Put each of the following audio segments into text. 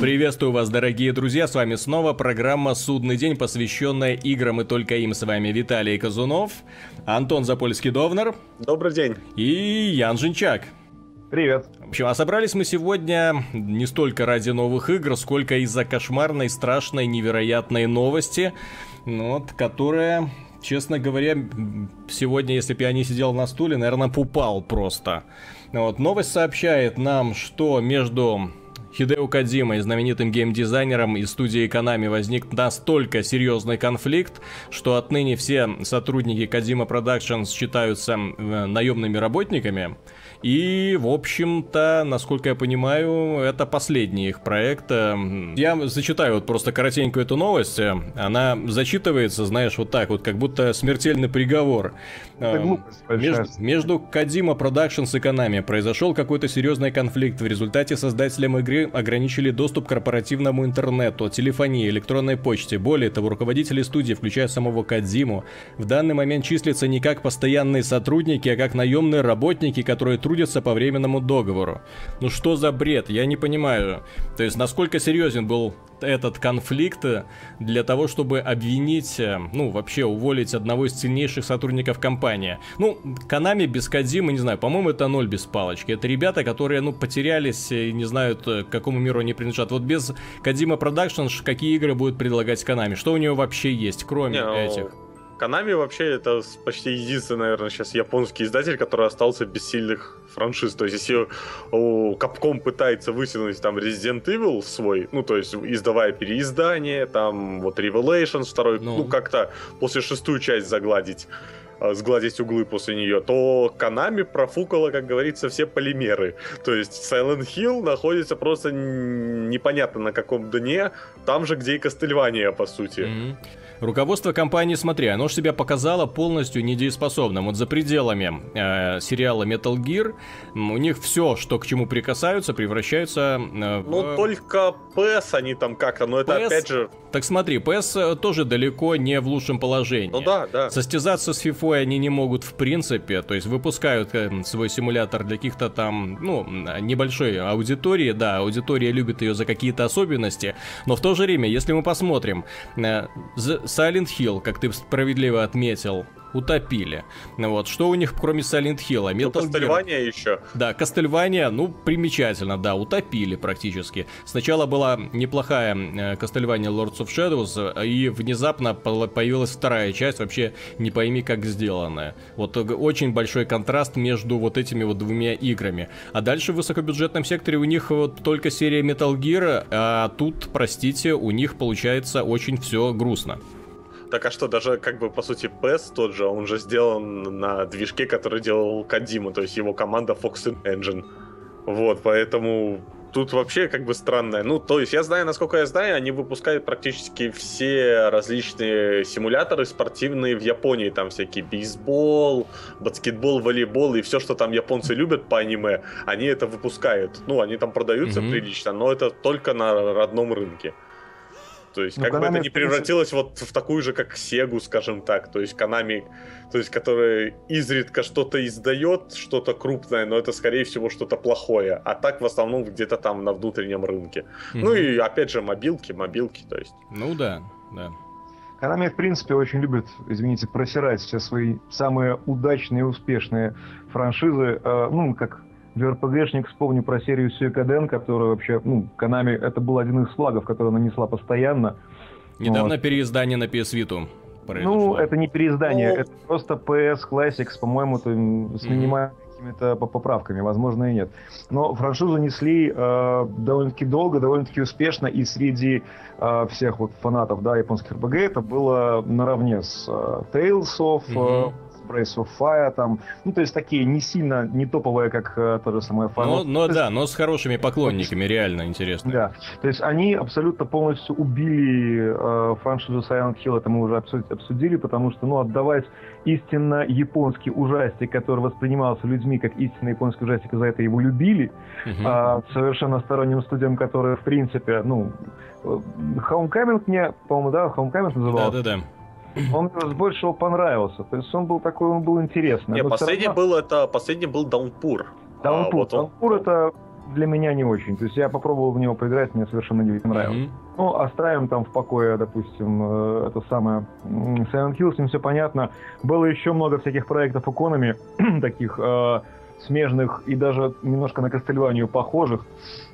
Приветствую вас, дорогие друзья, с вами снова программа «Судный день», посвященная играм и только им. С вами Виталий Казунов, Антон Запольский-Довнер. Добрый день. И Ян Жинчак. Привет. В общем, а собрались мы сегодня не столько ради новых игр, сколько из-за кошмарной, страшной, невероятной новости, ну вот, которая, честно говоря, сегодня, если бы я не сидел на стуле, наверное, пупал просто. Вот, новость сообщает нам, что между Хидео Кадзимой, знаменитым геймдизайнером из студии Konami, возник настолько серьезный конфликт, что отныне все сотрудники Кадзима Productions считаются э, наемными работниками. И, в общем-то, насколько я понимаю, это последний их проект. Я зачитаю вот просто коротенькую эту новость. Она зачитывается, знаешь, вот так вот, как будто смертельный приговор. Это между, между Кадима Productions и Konami произошел какой-то серьезный конфликт. В результате создателям игры ограничили доступ к корпоративному интернету, телефонии, электронной почте. Более того, руководители студии, включая самого Кадзиму, в данный момент числятся не как постоянные сотрудники, а как наемные работники, которые трудятся по временному договору. Ну что за бред? Я не понимаю. То есть, насколько серьезен был этот конфликт для того, чтобы обвинить, э, ну, вообще уволить одного из сильнейших сотрудников компании. Ну, Konami без Кодзимы, не знаю, по-моему, это ноль без палочки. Это ребята, которые, ну, потерялись и не знают, э, к какому миру они принадлежат. Вот без Kojima Production какие игры будет предлагать Konami? Что у него вообще есть, кроме не, ну, этих? Konami вообще это почти единственный, наверное, сейчас японский издатель, который остался без сильных франшиз. То есть, если Capcom пытается вытянуть там Resident Evil свой, ну, то есть, издавая переиздание, там, вот Revelations второй, ну, ну как-то после шестую часть загладить а, сгладить углы после нее, то Konami профукала, как говорится, все полимеры. То есть Silent Hill находится просто непонятно на каком дне, там же, где и Кастельвания, по сути. Mm-hmm. Руководство компании, смотри, оно же себя показало полностью недееспособным. Вот за пределами э, сериала Metal Gear у них все, что к чему прикасаются, превращаются э, в... Ну, только PS они там как-то, но это PS... опять же... Так смотри, PS тоже далеко не в лучшем положении. Ну да, да. Состязаться с FIFA они не могут в принципе, то есть выпускают э, свой симулятор для каких-то там, ну, небольшой аудитории, да, аудитория любит ее за какие-то особенности, но в то же время, если мы посмотрим, э, Silent Hill, как ты справедливо отметил, утопили. Вот, что у них кроме Silent Hill? Metal ну, Кастельвания еще. Да, Кастельвания, ну, примечательно, да, утопили практически. Сначала была неплохая Кастельвания Lords of Shadows, и внезапно появилась вторая часть, вообще не пойми как сделанная. Вот очень большой контраст между вот этими вот двумя играми. А дальше в высокобюджетном секторе у них вот только серия Metal Gear, а тут, простите, у них получается очень все грустно. Так а что, даже как бы по сути PES тот же, он же сделан на движке, который делал Кадима, то есть его команда Fox Engine. Вот, поэтому тут вообще как бы странное. Ну, то есть я знаю, насколько я знаю, они выпускают практически все различные симуляторы спортивные в Японии. Там всякие бейсбол, баскетбол, волейбол и все, что там японцы любят по аниме, они это выпускают. Ну, они там продаются mm-hmm. прилично, но это только на родном рынке. То есть, ну, как Konami, бы это не превратилось вот в такую же, как Сегу, скажем так. То есть, Konami, то есть, которая изредка что-то издает, что-то крупное, но это, скорее всего, что-то плохое. А так, в основном, где-то там на внутреннем рынке. Mm-hmm. Ну и, опять же, мобилки, мобилки, то есть. Ну да, да. Konami, в принципе, очень любит, извините, просирать все свои самые удачные и успешные франшизы. Э, ну, как РПГшник вспомню про серию Сюэкаден, которая вообще, ну, Канами, это был один из флагов, который нанесла постоянно. Недавно вот. переиздание на PS Vita произошло. Ну, это не переиздание, ну... это просто PS Classics, по-моему, с минимальными какими-то поправками, возможно, и нет. Но франшизу несли э, довольно-таки долго, довольно-таки успешно, и среди э, всех вот фанатов, да, японских РПГ это было наравне с э, Tales of, mm-hmm. Brace of Fire, там, ну, то есть такие не сильно, не топовые, как э, то же самое Final. Но, но да, но с хорошими поклонниками, реально интересно. Да, то есть они абсолютно полностью убили э, франшизу Silent Hill, это мы уже обсудили, потому что, ну, отдавать истинно японский ужастик, который воспринимался людьми как истинно японский ужастик, и за это его любили, uh-huh. а совершенно сторонним студиям, которые, в принципе, ну, э, Homecoming мне, по-моему, да, Homecoming назывался? Да-да-да. Он мне больше всего понравился. То есть он был такой, он был интересный. Не, последний равно... был это, последний был Даунпур. Даунпур. А, вот он... Даунпур это для меня не очень. То есть я попробовал в него поиграть, мне совершенно не нравилось. Mm-hmm. Ну, оставим там в покое, допустим, э, это самое Silent Hill, с ним все понятно. Было еще много всяких проектов Economy, таких э, смежных и даже немножко на Кастельванию похожих.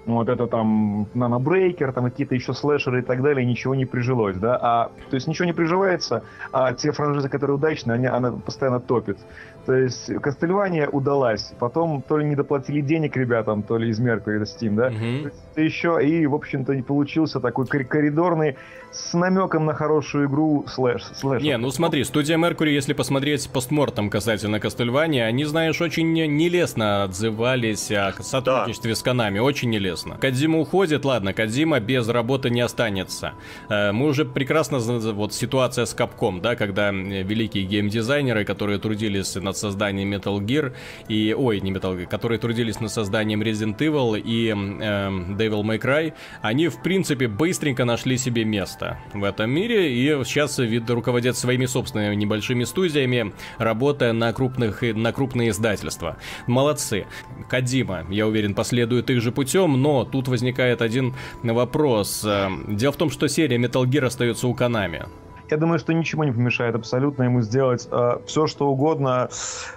Вот это там Nano Breaker, там какие-то еще слэшеры и так далее, ничего не прижилось, да. А, то есть ничего не приживается, а те франшизы, которые удачные, они, она постоянно топит. То есть Кастельвания удалась. Потом то ли не доплатили денег ребятам, то ли из Mercury Steam, да? Угу. Еще, и, в общем-то, не получился такой коридорный с намеком на хорошую игру слэш. слэш. Не, ну смотри, студия Mercury, если посмотреть postmortem касательно Кастельвания, они, знаешь, очень нелестно отзывались о сотрудничестве да. с Konami, очень нелестно. Кодзима уходит, ладно, Кодзима без работы не останется. Э, мы уже прекрасно, вот ситуация с Капком, да, когда великие геймдизайнеры, которые трудились над созданием Metal Gear, и, ой, не Metal Gear, которые трудились над созданием Resident Evil и э, Devil May Cry, они, в принципе, быстренько нашли себе место в этом мире, и сейчас вид руководят своими собственными небольшими студиями, работая на, крупных, на крупные издательства. Молодцы. Кадима, я уверен, последует их же путем, но тут возникает один вопрос. Э, дело в том, что серия Metal Gear остается у Konami. Я думаю, что ничего не помешает абсолютно ему сделать э, все, что угодно.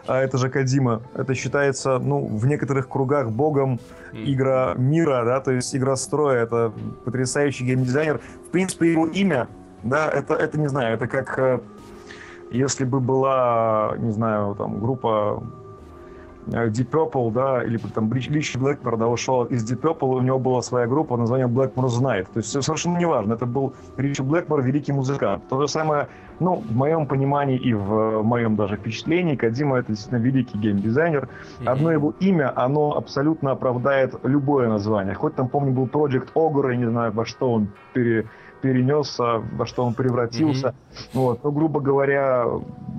А это же Кадима. Это считается, ну, в некоторых кругах богом игра мира, да, то есть игра строя. Это потрясающий геймдизайнер. В принципе, его имя, да, это, это не знаю, это как э, если бы была, не знаю, там, группа Э, Deep Purple, да, или там Ричи Блэкмор, да, ушел из Deep Purple, у него была своя группа, названием Blackmore's Night. То есть совершенно неважно, это был Ричи Блэкмор, великий музыкант. То же самое, ну, в моем понимании и в моем даже впечатлении, Кадима это действительно великий геймдизайнер. Одно его имя, оно абсолютно оправдает любое название. Хоть там, помню, был Project Ogre, я не знаю, во что он пере перенесся, во что он превратился. Mm-hmm. Вот. Но, грубо говоря,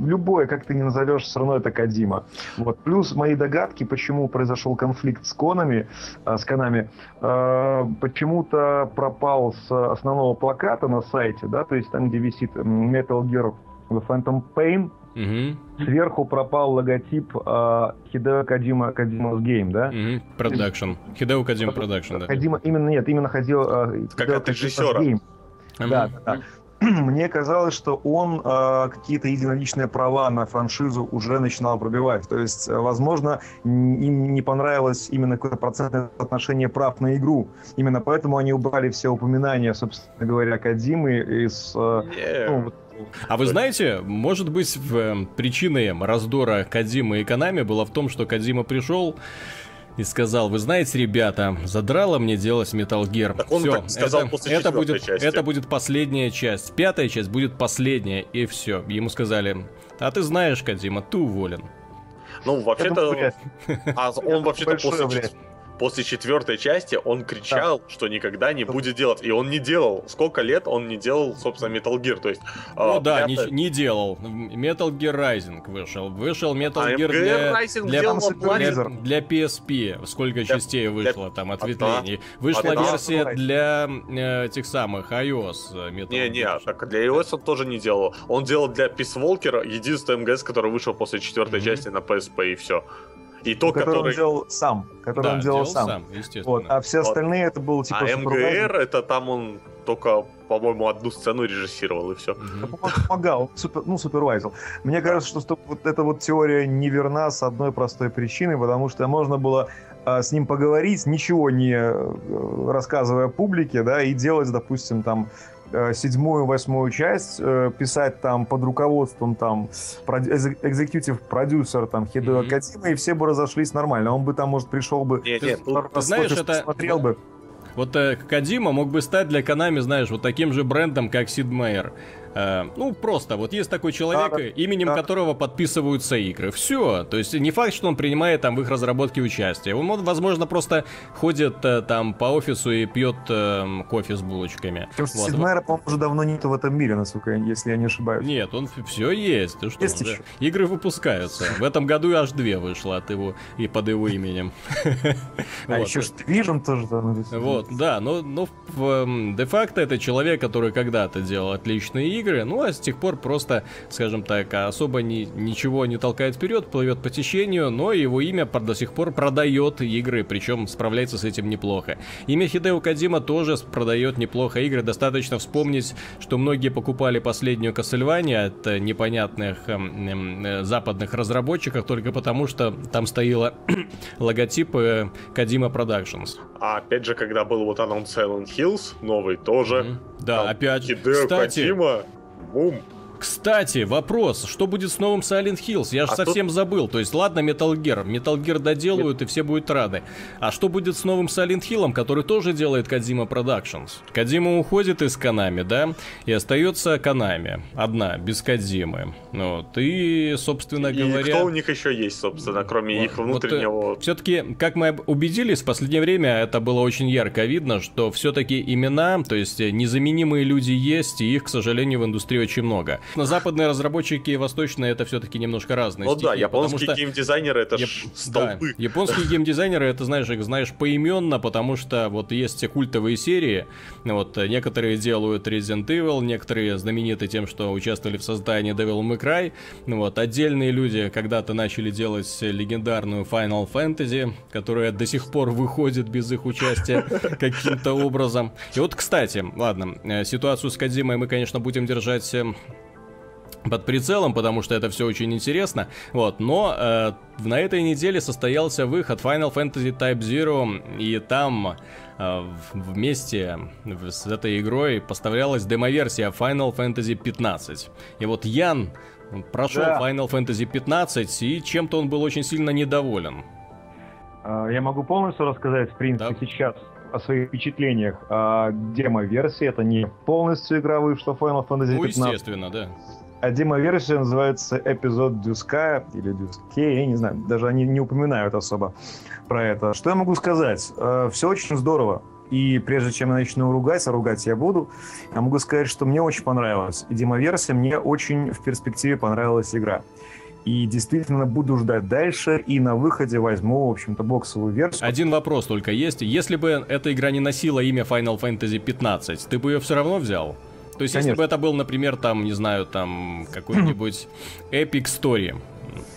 любое, как ты не назовешь, все равно это Кадима. Вот. Плюс мои догадки, почему произошел конфликт с Конами, э, с Конами, э, почему-то пропал с основного плаката на сайте, да, то есть там, где висит Metal Gear Phantom Pain, Угу. Сверху пропал логотип uh, Hideo Kojima Kojima's Game, да? Production. Hideo Kojima Production, да. Kojima, именно нет, именно ходил uh, как от режиссера. Game. Да, да, да. Мне казалось, что он э, какие-то единоличные права на франшизу уже начинал пробивать. То есть, э, возможно, им не понравилось именно какое-то процентное отношение прав на игру. Именно поэтому они убрали все упоминания, собственно говоря, Кадимы из... Э, yeah. ну, а вы знаете, может быть, в, э, причиной раздора Кадима и Канами было в том, что Кадима пришел и сказал, вы знаете, ребята, задрало мне делать Metal Gear. Так он все, сказал это, после это будет, части. это будет последняя часть. Пятая часть будет последняя, и все. Ему сказали, а ты знаешь, Кадима, ты уволен. Ну, вообще-то... А он вообще-то после после четвертой части он кричал, да. что никогда не будет делать. И он не делал. Сколько лет он не делал, собственно, Metal Gear. То есть, ну э, да, пятая... не, не делал. Metal Gear Rising вышел. Вышел Metal а Gear для, Rising для, для, для PSP. Сколько для, частей вышло для... там ответвлений. Вышла Одна. версия для э, этих самых iOS. Metal не, не, так для iOS он тоже не делал. Он делал для Peace Walker единственный МГС, который вышел после четвертой mm-hmm. части на PSP и все. И то, который, который он делал сам, который да, он делал, делал сам. сам естественно. Вот, а все остальные вот. это было типа. А МГР это там он только, по-моему, одну сцену режиссировал и все. Помогал, супер, ну супервайзил. Мне кажется, что вот эта вот теория неверна с одной простой причиной, потому что можно было а, с ним поговорить, ничего не э, рассказывая публике, да, и делать, допустим, там седьмую, восьмую часть э, писать там под руководством там экзекутив продюсер там Хидео mm-hmm. Кадима, и все бы разошлись нормально. Он бы там, может, пришел бы, нет, нет, ты, знаешь, это... смотрел бы. Вот э, Кадима мог бы стать для Канами, знаешь, вот таким же брендом, как Сид Мейер. Э, ну, просто, вот есть такой человек, да, именем да. которого подписываются игры. Все. То есть не факт, что он принимает там в их разработке участие. Он, возможно, просто ходит э, там по офису и пьет э, кофе с булочками. Потому что вот. Сидмайра, по-моему, уже давно нету в этом мире, насколько, если я не ошибаюсь. Нет, он все есть. Ты что, есть еще. Игры выпускаются. В этом году аж две вышло от его и под его именем. А еще Division тоже там. Вот, да, но, но эм, де-факто это человек, который когда-то делал отличные игры, ну а с тех пор просто, скажем так, особо ни, ничего не толкает вперед, плывет по течению, но его имя до сих пор продает игры, причем справляется с этим неплохо. Имя Хидео Кадима тоже продает неплохо игры, достаточно вспомнить, что многие покупали последнюю Castlevania от непонятных эм, э, западных разработчиков только потому, что там стояло логотип э, Кадима Productions. А опять же, когда был вот анонс Silent Hills, новый тоже. Mm-hmm. Да, опять же. Кстати, Кадима, Boom! Кстати, вопрос, что будет с новым Silent Hills? Я же а совсем тут... забыл. То есть, ладно, Metal Gear. Metal Gear доделают, и все будут рады. А что будет с новым Silent Hill, который тоже делает Кадима Productions? Кадима уходит из Канами, да? И остается Канами. Одна, без Кадимы. Вот. И, собственно и говоря... кто у них еще есть, собственно, кроме вот, их внутреннего... Вот, э, все-таки, как мы убедились, в последнее время это было очень ярко видно, что все-таки имена, то есть незаменимые люди есть, и их, к сожалению, в индустрии очень много. Но западные разработчики и восточные это все-таки немножко разные. Ну стихи, да, японские что... геймдизайнеры это Яп... столбы. Да, японские геймдизайнеры это, знаешь, их знаешь поименно, потому что вот есть культовые серии, вот некоторые делают Resident Evil, некоторые знамениты тем, что участвовали в создании Devil May Cry, вот отдельные люди когда-то начали делать легендарную Final Fantasy, которая до сих пор выходит без их участия каким-то образом. И вот, кстати, ладно, э, ситуацию с Кадзимой мы, конечно, будем держать э, под прицелом, потому что это все очень интересно. Вот, но э, на этой неделе состоялся выход Final Fantasy Type Zero, и там э, вместе с этой игрой поставлялась демоверсия Final Fantasy 15. И вот Ян прошел да. Final Fantasy 15, и чем-то он был очень сильно недоволен. А, я могу полностью рассказать, в принципе, да. сейчас о своих впечатлениях. А демо-версия это не полностью игра вышла Final Fantasy 15. Ну, естественно, да. А демо-версия называется эпизод Дюска или Дюске, я не знаю, даже они не упоминают особо про это. Что я могу сказать? Э, Все очень здорово. И прежде чем я начну ругать, а ругать я буду, я могу сказать, что мне очень понравилось. И демо-версия, мне очень в перспективе понравилась игра. И действительно буду ждать дальше, и на выходе возьму, в общем-то, боксовую версию. Один вопрос только есть. Если бы эта игра не носила имя Final Fantasy 15, ты бы ее все равно взял? То есть, Конечно. если бы это был, например, там, не знаю, там, какой-нибудь Epic Story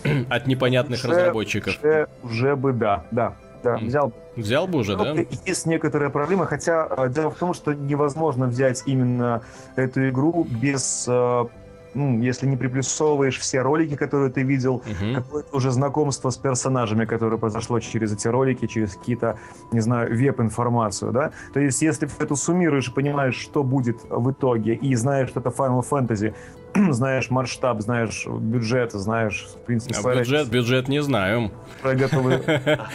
от непонятных уже, разработчиков. Уже, уже бы да, да. Да, взял. Взял бы уже, да? Есть некоторые проблемы, хотя э, дело в том, что невозможно взять именно эту игру без э, ну, если не приплюсовываешь все ролики, которые ты видел, угу. какое-то уже знакомство с персонажами, которое произошло через эти ролики, через какие-то, не знаю, веб-информацию, да? То есть, если ты это суммируешь и понимаешь, что будет в итоге, и знаешь, что это Final Fantasy, знаешь масштаб, знаешь бюджет, знаешь, в принципе, а бюджет, бюджет не знаю.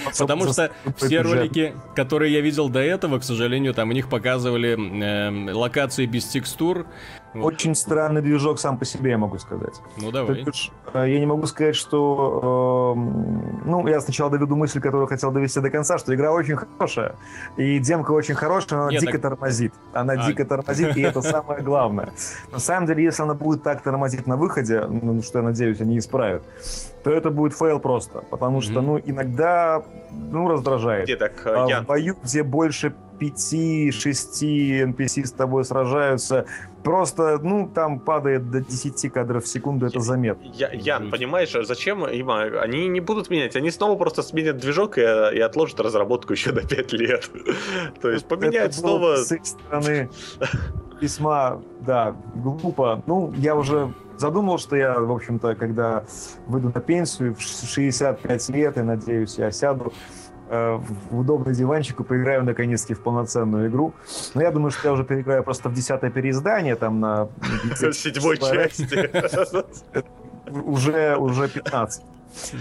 Потому что все ролики, которые я видел до этого, к сожалению, там у них показывали эм, локации без текстур. Очень странный движок сам по себе, я могу сказать. Ну, давай. Э, я не могу сказать, что... Эм, ну, я сначала доведу мысль, которую хотел довести до конца, что игра очень хорошая, и демка очень хорошая, но она дико тормозит. Она а. дико тормозит, и это самое главное. На самом деле, если она будет так тормозить на выходе, ну, что я надеюсь, они исправят, то это будет фейл просто. Потому что, ну, иногда, ну, раздражает. Где так, а, В бою, где больше 5-6 NPC с тобой сражаются, просто, ну, там падает до 10 кадров в секунду, это заметно. Я, Ян, понимаешь, а зачем им? Они не будут менять, они снова просто сменят движок и, и отложат разработку еще до 5 лет. То есть поменяют снова... С их стороны весьма, да, глупо. Ну, я уже задумал, что я, в общем-то, когда выйду на пенсию в 65 лет, и надеюсь, я сяду Э, в удобный диванчик и поиграю наконец-таки в полноценную игру. Но я думаю, что я уже переиграю просто в десятое переиздание, там на... Седьмой части. Уже, уже 15.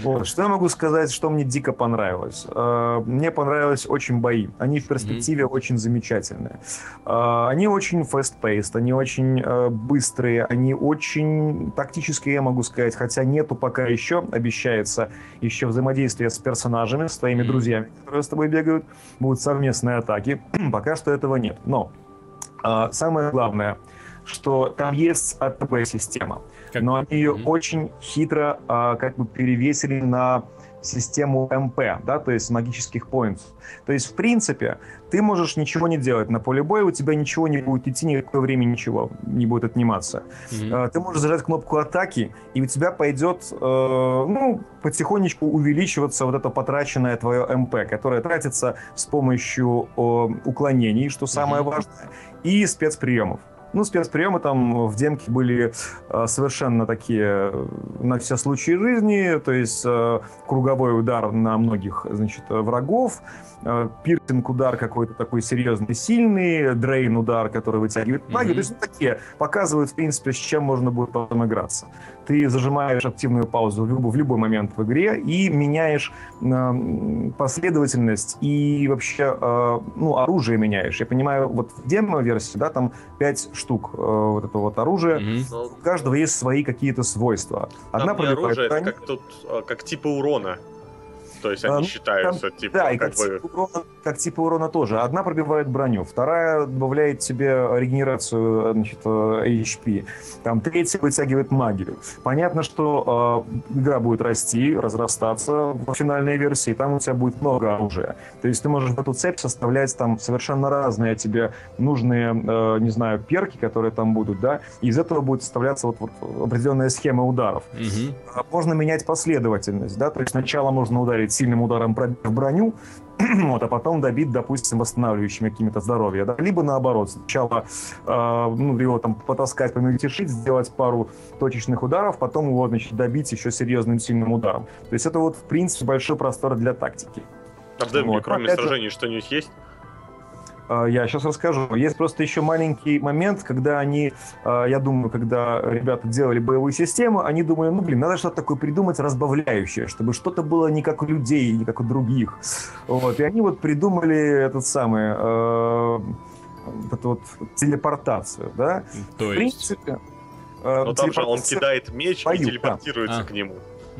Вот. Что я могу сказать, что мне дико понравилось? Э, мне понравились очень бои. Они в перспективе mm-hmm. очень замечательные. Э, они очень fast-paced, они очень э, быстрые, они очень тактические, я могу сказать, хотя нету пока еще, обещается еще взаимодействие с персонажами, с твоими mm-hmm. друзьями, которые с тобой бегают, будут совместные атаки. пока что этого нет. Но самое главное — что там есть АТБ-система, но они ее mm-hmm. очень хитро а, как бы перевесили на систему МП, да, то есть магических поинтов. То есть, в принципе, ты можешь ничего не делать на поле боя, у тебя ничего не будет идти, никакое время ничего не будет отниматься. Mm-hmm. Ты можешь зажать кнопку атаки, и у тебя пойдет, э, ну, потихонечку увеличиваться вот это потраченное твое МП, которое тратится с помощью уклонений, что самое mm-hmm. важное, и спецприемов. Ну, спецприемы там в демке были э, совершенно такие э, на все случаи жизни, то есть э, круговой удар на многих, значит, врагов, э, пирсинг удар какой-то такой серьезный, сильный, дрейн удар, который вытягивает магию, mm-hmm. то есть ну, такие показывают, в принципе, с чем можно будет потом играться ты зажимаешь активную паузу в любой, в любой момент в игре и меняешь э, последовательность и вообще э, ну, оружие меняешь. Я понимаю, вот в демо-версии, да, там 5 штук э, вот этого вот оружия. Mm-hmm. У каждого есть свои какие-то свойства. Одна там оружие, это как, тут, э, как типа урона. То есть они а, ну, считаются там, типа да, как, как, бы... типа урона, как типа урона тоже. Одна пробивает броню, вторая добавляет тебе регенерацию значит, э, HP, там третья вытягивает магию. Понятно, что э, игра будет расти, разрастаться в финальной версии, там у тебя будет много оружия. То есть ты можешь в эту цепь составлять там совершенно разные тебе нужные, э, не знаю, перки, которые там будут, да, и из этого будет составляться вот, вот определенная схема ударов. Угу. Можно менять последовательность, да, то есть сначала можно ударить ударить сильным ударом в броню, вот, а потом добить, допустим, восстанавливающими какими-то здоровья. Да? Либо наоборот, сначала э, ну, его там потаскать, помельтешить, сделать пару точечных ударов, потом его, значит, добить еще серьезным сильным ударом. То есть это вот, в принципе, большой простор для тактики. А в Демне, вот. кроме сражений, что-нибудь есть? А, я сейчас расскажу. Есть просто еще маленький момент, когда они, а, я думаю, когда ребята делали боевую систему, они думали, ну, блин, надо что-то такое придумать разбавляющее, чтобы что-то было не как у людей, не как у других. Вот. И они вот придумали этот самый, э, эту вот телепортацию, да? То есть? В принципе, э, Но там же он кидает меч бою, и телепортируется да. к нему.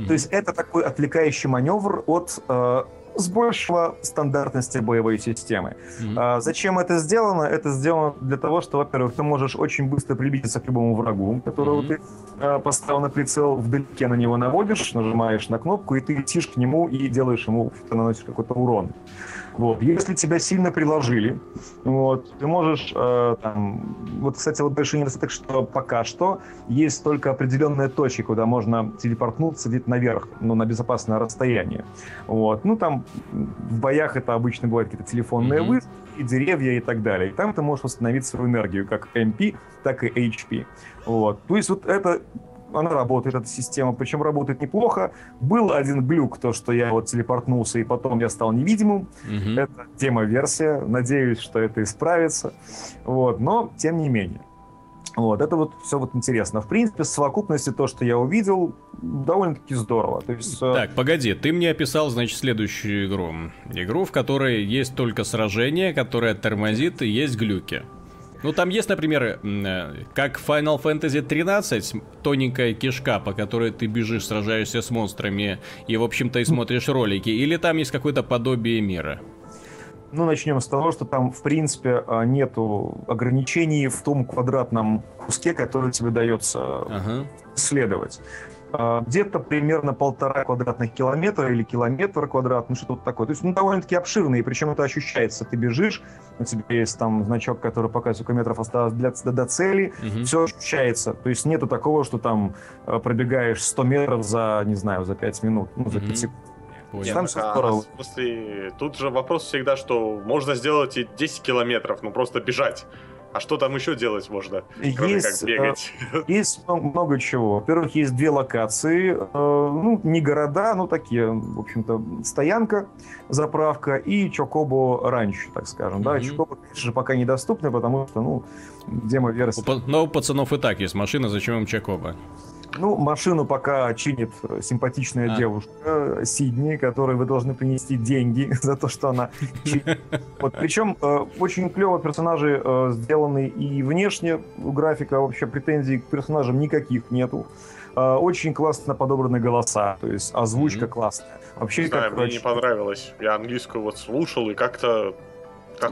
То есть это такой отвлекающий маневр от э, большего стандартности боевой системы. Mm-hmm. А, зачем это сделано? Это сделано для того, что, во-первых, ты можешь очень быстро приблизиться к любому врагу, которого mm-hmm. ты а, поставил на прицел, вдалеке на него наводишь, нажимаешь на кнопку, и ты летишь к нему и делаешь ему, ты наносишь какой-то урон. Вот. Если тебя сильно приложили, вот, ты можешь э, там... Вот, кстати, вот большой недостаток, что пока что есть только определенные точки, куда можно телепортнуться где-то наверх, но на безопасное расстояние. Вот. Ну, там в боях это обычно бывают какие-то телефонные mm-hmm. вышки, деревья и так далее. И там ты можешь восстановить свою энергию, как MP, так и HP. Вот. То есть вот это она работает, эта система, причем работает неплохо. Был один глюк, то, что я вот телепортнулся, и потом я стал невидимым. Угу. Это тема-версия. Надеюсь, что это исправится. Вот. Но, тем не менее. Вот, это вот все вот интересно. В принципе, в совокупности то, что я увидел, довольно-таки здорово. То есть, э, так, погоди, ты мне описал, значит, следующую игру. Игру, в которой есть только сражение, которое тормозит, и есть глюки. Ну, там есть, например, э, как Final Fantasy 13, тоненькая кишка, по которой ты бежишь, сражаешься с монстрами и, в общем-то, и смотришь ролики, или там есть какое-то подобие мира? Ну, начнем с того, что там, в принципе, а, нету ограничений в том квадратном куске, который тебе дается ага. исследовать. А, где-то примерно полтора квадратных километра или километр квадратный, что-то такое. То есть, ну, довольно-таки обширный, и причем это ощущается. Ты бежишь, у тебя есть там значок, который показывает, сколько метров осталось для, до, до цели, угу. все ощущается. То есть нету такого, что там а, пробегаешь 100 метров за, не знаю, за 5 минут, ну, за 5 угу. секунд. Понял. Там все здорово. А, в тут же вопрос всегда, что можно сделать и 10 километров, ну просто бежать. А что там еще делать можно, кроме есть, как бегать? Э, есть много чего. Во-первых, есть две локации. Э, ну, не города, ну, такие, в общем-то, стоянка, заправка и Чокобо раньше, так скажем. Mm-hmm. Да, Чокобо, конечно же, пока недоступны, потому что, ну, демо-версия. Но у пацанов и так есть машина, зачем им Чокобо? Ну, машину пока чинит симпатичная а. девушка Сидни, которой вы должны принести деньги за то, что она чинит. Вот, причем э, очень клево персонажи э, сделаны и внешне, графика, вообще претензий к персонажам никаких нету. Э, очень классно подобраны голоса, то есть озвучка mm-hmm. классная. Вообще, не знаю, как, мне не понравилось. Я английскую вот слушал и как-то...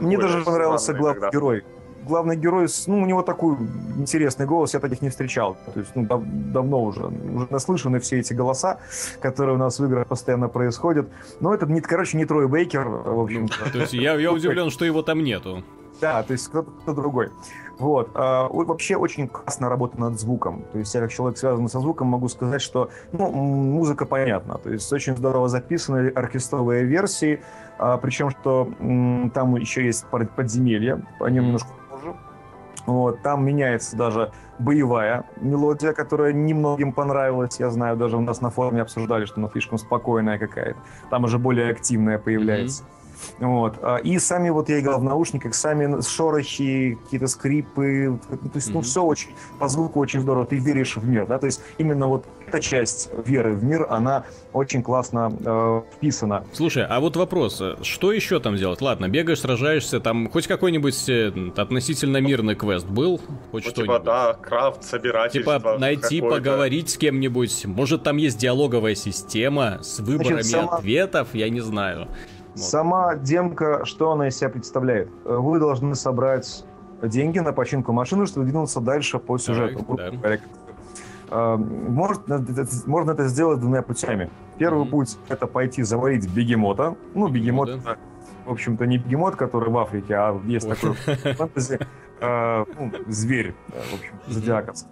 Мне даже понравился главный герой главный герой, ну, у него такой интересный голос, я таких не встречал. То есть, ну, дав- давно уже, уже наслышаны все эти голоса, которые у нас в играх постоянно происходят. Но это, не, короче, не Трой Бейкер, в общем То есть я, я удивлен, что его там нету. Да, то есть кто-то другой. Вот. А, вообще очень классно работа над звуком. То есть я как человек, связанный со звуком, могу сказать, что ну, музыка понятна. То есть очень здорово записаны оркестровые версии. А, причем, что там еще есть подземелья, о нем немножко. Вот, там меняется даже боевая мелодия, которая немногим понравилась. Я знаю, даже у нас на форуме обсуждали, что она слишком спокойная какая-то. Там уже более активная появляется. Mm-hmm. Вот. А, и сами, вот я играл в наушниках, сами шорохи, какие-то скрипы, то есть, ну, mm-hmm. все очень, по звуку очень здорово, ты веришь в мир, да, то есть именно вот эта часть веры в мир, она очень классно э, вписана. Слушай, а вот вопрос, что еще там делать? Ладно, бегаешь, сражаешься, там хоть какой-нибудь э, относительно мирный квест был? Хоть ну, что-нибудь? Типа, да, крафт, собирательство. Типа найти, поговорить с кем-нибудь, может там есть диалоговая система с выборами Значит, сама... ответов, я не знаю. Сама демка, что она из себя представляет? Вы должны собрать деньги на починку машины, чтобы двинуться дальше по сюжету. Так, да. А, может, можно это сделать двумя путями. Первый mm-hmm. путь — это пойти заварить бегемота. Ну, бегемот это, в общем-то, не бегемот, который в Африке, а есть такой фэнтези, а, ну, зверь, в общем, зодиаковский.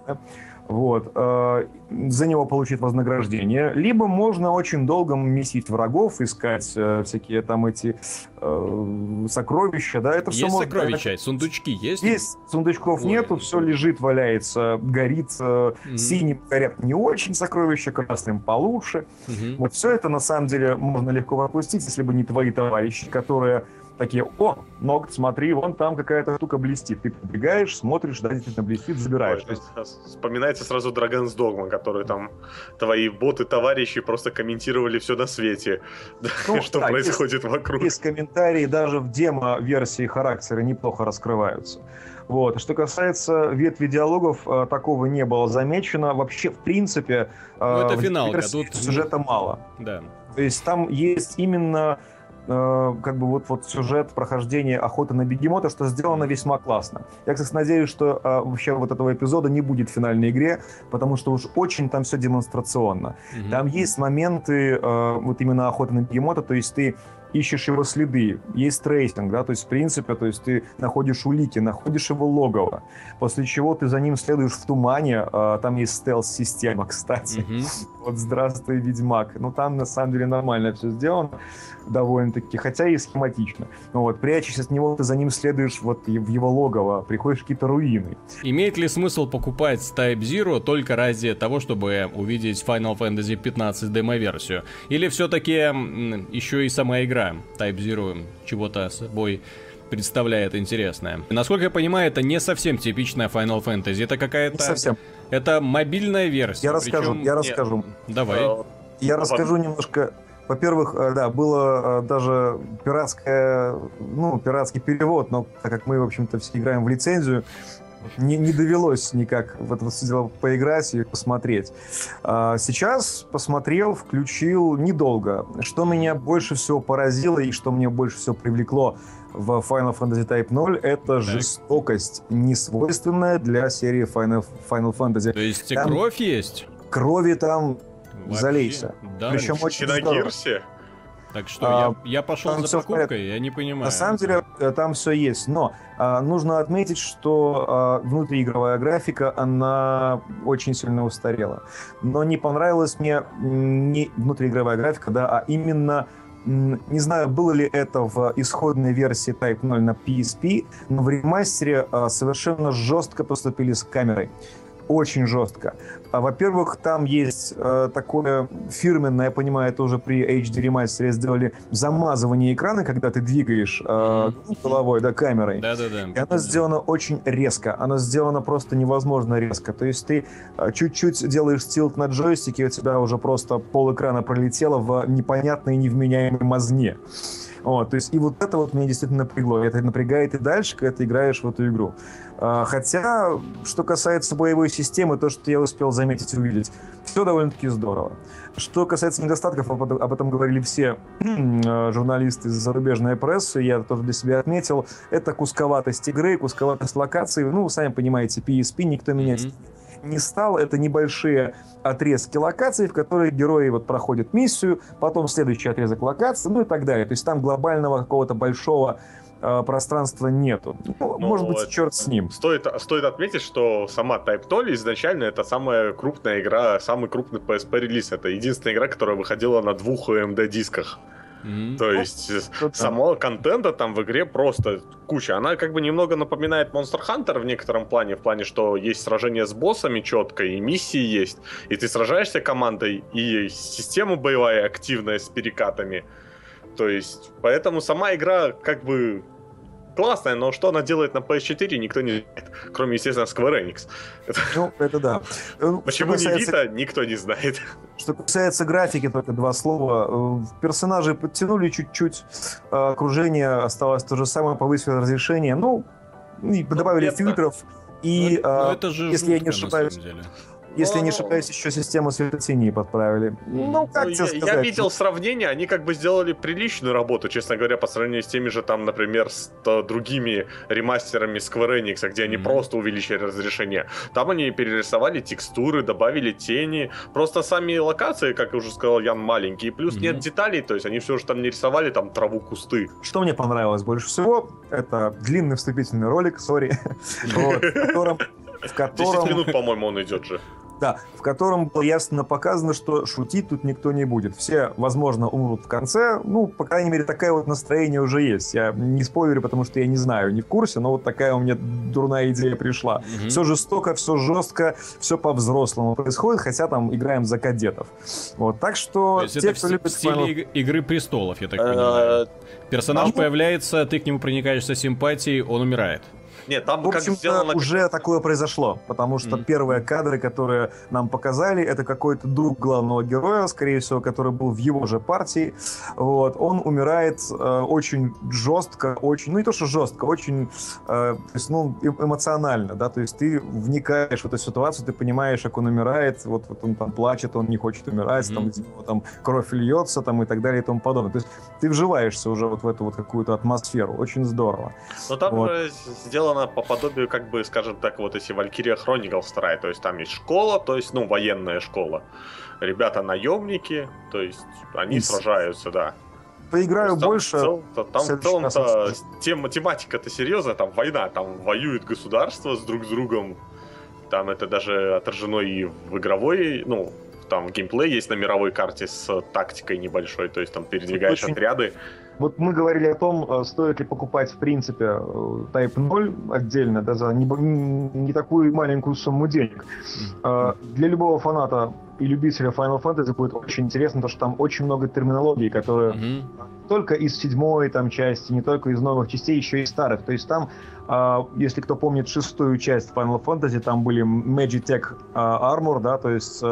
Вот. Э, за него получить вознаграждение. Либо можно очень долго месить врагов, искать э, всякие там эти э, сокровища. Да, это есть все можно... сокровища, сундучки есть? Есть, сундучков Ой. нету, все лежит, валяется, горит. Mm-hmm. Синим горят не очень сокровища, красным получше. Mm-hmm. Вот все это на самом деле можно легко пропустить, если бы не твои товарищи, которые такие, о, ноготь, смотри, вон там какая-то штука блестит. Ты подбегаешь, смотришь, да, действительно блестит, забираешь. Ой, есть... Вспоминается сразу Dragon's Dogma, который там твои боты-товарищи просто комментировали все на свете, ну, что да, происходит есть, вокруг. Есть комментарии, даже в демо-версии характера неплохо раскрываются. Вот. Что касается ветви диалогов, э, такого не было замечено. Вообще, в принципе, ну, это финалка. Тут сюжета мало. Да. То есть там есть именно Э, как бы вот, вот сюжет прохождения охоты на бегемота, что сделано весьма классно. Я, кстати, надеюсь, что э, вообще вот этого эпизода не будет в финальной игре, потому что уж очень там все демонстрационно. Mm-hmm. Там есть моменты э, вот именно охоты на бегемота, то есть ты ищешь его следы, есть tracing, да, то есть в принципе, то есть ты находишь улики, находишь его логово, после чего ты за ним следуешь в тумане, э, там есть стелс-система, кстати. Mm-hmm. Вот здравствуй, Ведьмак. Ну там на самом деле нормально все сделано довольно-таки, хотя и схематично. Ну вот, прячась от него, ты за ним следуешь вот в его логово, приходишь какие-то руины. Имеет ли смысл покупать Type Zero только ради того, чтобы увидеть Final Fantasy 15 демо-версию? Или все-таки еще и сама игра Type Zero чего-то собой представляет интересное. Насколько я понимаю, это не совсем типичная Final Fantasy, это какая-то... Не совсем. Это мобильная версия. Я расскажу, Причем... я расскажу. Давай. Я расскажу немножко во-первых, э, да, было э, даже пиратское, ну, пиратский перевод, но так как мы, в общем-то, все играем в лицензию, не, не довелось никак в это все дело поиграть и посмотреть. А сейчас посмотрел, включил недолго. Что меня больше всего поразило и что мне больше всего привлекло в Final Fantasy Type 0, это так. жестокость, несвойственная для серии Final, Final Fantasy. То есть там кровь есть? Крови там Вообще? залейся. Да, Причем очень здорово. Так что а, я, я пошел за покупкой, я не понимаю. На самом деле э, там все есть, но а, нужно отметить, что а, внутриигровая графика, она очень сильно устарела. Но не понравилась мне не внутриигровая графика, да, а именно не знаю, было ли это в исходной версии Type 0 на PSP, но в ремастере а, совершенно жестко поступили с камерой очень жестко. А, во-первых, там есть э, такое фирменное, я понимаю, это уже при HD ремастере сделали замазывание экрана, когда ты двигаешь э, головой, да, камерой. Да-да-да. И оно сделано очень резко. Оно сделано просто невозможно резко. То есть ты э, чуть-чуть делаешь тилт на джойстике, у тебя уже просто пол экрана пролетело в непонятной невменяемой мазне. Вот, то есть, и вот это вот меня действительно напрягло. Это напрягает и дальше, когда ты играешь в эту игру. А, хотя, что касается боевой системы, то, что я успел заметить и увидеть, Все довольно-таки здорово. Что касается недостатков, об этом говорили все э, журналисты из зарубежной прессы, я тоже для себя отметил, это кусковатость игры, кусковатость локаций. Ну, сами понимаете, PSP никто менять mm-hmm. не стал. Это небольшие отрезки локаций, в которые герои вот проходят миссию, потом следующий отрезок локации, ну и так далее. То есть там глобального какого-то большого э, пространства нету. Ну, ну, может быть, черт с ним. Стоит, стоит отметить, что сама Type Toll изначально это самая крупная игра, самый крупный PSP релиз. Это единственная игра, которая выходила на двух AMD дисках. Mm-hmm. То есть ну, самого контента там в игре просто куча. Она как бы немного напоминает Monster Hunter в некотором плане, в плане, что есть сражение с боссами четко, и миссии есть, и ты сражаешься командой, и система боевая активная с перекатами. То есть, поэтому сама игра как бы классная, но что она делает на PS4, никто не знает. Кроме, естественно, Square Enix. Ну, это да. Ну, Почему касается... не Vita, никто не знает. Что касается графики, только два слова. Э, персонажи подтянули чуть-чуть, а окружение осталось то же самое, повысили разрешение. Ну, и добавили ну, фильтров. И, но, а, но это же если жутко, я не ошибаюсь, если не ошибаюсь, еще систему светотеней подправили. Ну, как ну, тебе сказать? Я видел сравнение, они как бы сделали приличную работу, честно говоря, по сравнению с теми же там, например, с то, другими ремастерами Square Enix, где они mm-hmm. просто увеличили разрешение. Там они перерисовали текстуры, добавили тени. Просто сами локации, как уже сказал Ян, маленькие. Плюс mm-hmm. нет деталей, то есть они все же там не рисовали там траву, кусты. Что мне понравилось больше всего, это длинный вступительный ролик, сори, в котором в котором... 10 минут, по-моему, он идет же. Да, в котором было ясно показано, что шутить тут никто не будет. Все, возможно, умрут в конце. Ну, по крайней мере, такое вот настроение уже есть. Я не спойлерю, потому что я не знаю, не в курсе, но вот такая у меня дурная идея пришла. Угу. Все жестоко, все жестко, все по-взрослому происходит, хотя там играем за кадетов. Вот, так что То те, кто любит... В стиле Игры Престолов, я так понимаю. Э, Персонаж появляется, ты к нему проникаешься симпатией, он умирает. Нет, там в общем сделано... уже такое произошло, потому что mm-hmm. первые кадры, которые нам показали, это какой-то друг главного героя, скорее всего, который был в его же партии. Вот, он умирает э, очень жестко, очень, ну не то что жестко, очень, э, то есть, ну э, эмоционально, да, то есть ты вникаешь в эту ситуацию, ты понимаешь, как он умирает, вот, вот он там плачет, он не хочет умирать, mm-hmm. там из него там кровь льется, там и так далее и тому подобное. То есть ты вживаешься уже вот в эту вот какую-то атмосферу, очень здорово. Но там вот. сделано сделано по подобию, как бы, скажем так, вот если Valkyria Chronicles 2, то есть там есть школа, то есть, ну, военная школа. Ребята наемники, то есть они Из... сражаются, да. Поиграю там, больше. Цел, там в целом-то тема, тематика-то серьезная, там война, там воюют государства с друг с другом. Там это даже отражено и в игровой, ну, там геймплей есть на мировой карте с тактикой небольшой, то есть там передвигаешь Очень... отряды. Вот мы говорили о том, э, стоит ли покупать, в принципе, э, Type 0 отдельно, да, за не, не такую маленькую сумму денег. Mm-hmm. Для любого фаната и любителя Final Fantasy будет очень интересно, потому что там очень много терминологии, которые mm-hmm. не только из седьмой там части, не только из новых частей, еще и старых. То есть там, если кто помнит шестую часть Final Fantasy, там были Magitech Armor, да, то есть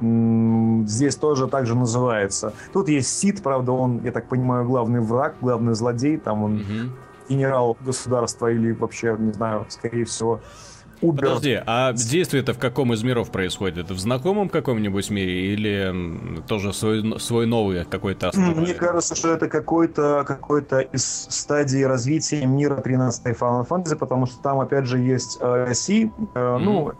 здесь тоже так же называется. Тут есть Сид, правда, он, я так понимаю, главный враг, главный злодей, там он угу. генерал государства или вообще, не знаю, скорее всего, Убер. Подожди, а действие это в каком из миров происходит? В знакомом каком-нибудь мире или тоже свой, свой новый какой-то основной? Мне кажется, что это какой-то какой из стадии развития мира 13 Final Fantasy, потому что там, опять же, есть э, Си, э, mm-hmm. ну,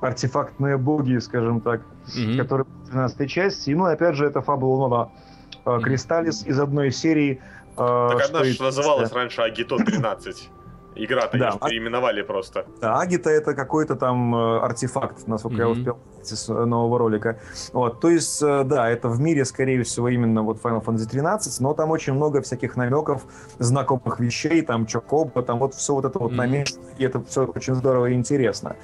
артефактные боги, скажем так, mm-hmm. которые в 12 части. Ну, и опять же, это фабула Нова э, Кристаллис из одной серии. Э, так она же называлась раньше Агито 13. Игра-то да, а... переименовали просто. Да, Агита это какой-то там э, артефакт, насколько mm-hmm. я успел с нового ролика. Вот, то есть, э, да, это в мире, скорее всего, именно вот Final Fantasy 13, но там очень много всяких намеков, знакомых вещей, там Чокоба, там вот все вот это вот mm-hmm. намешано, и это все очень здорово и интересно.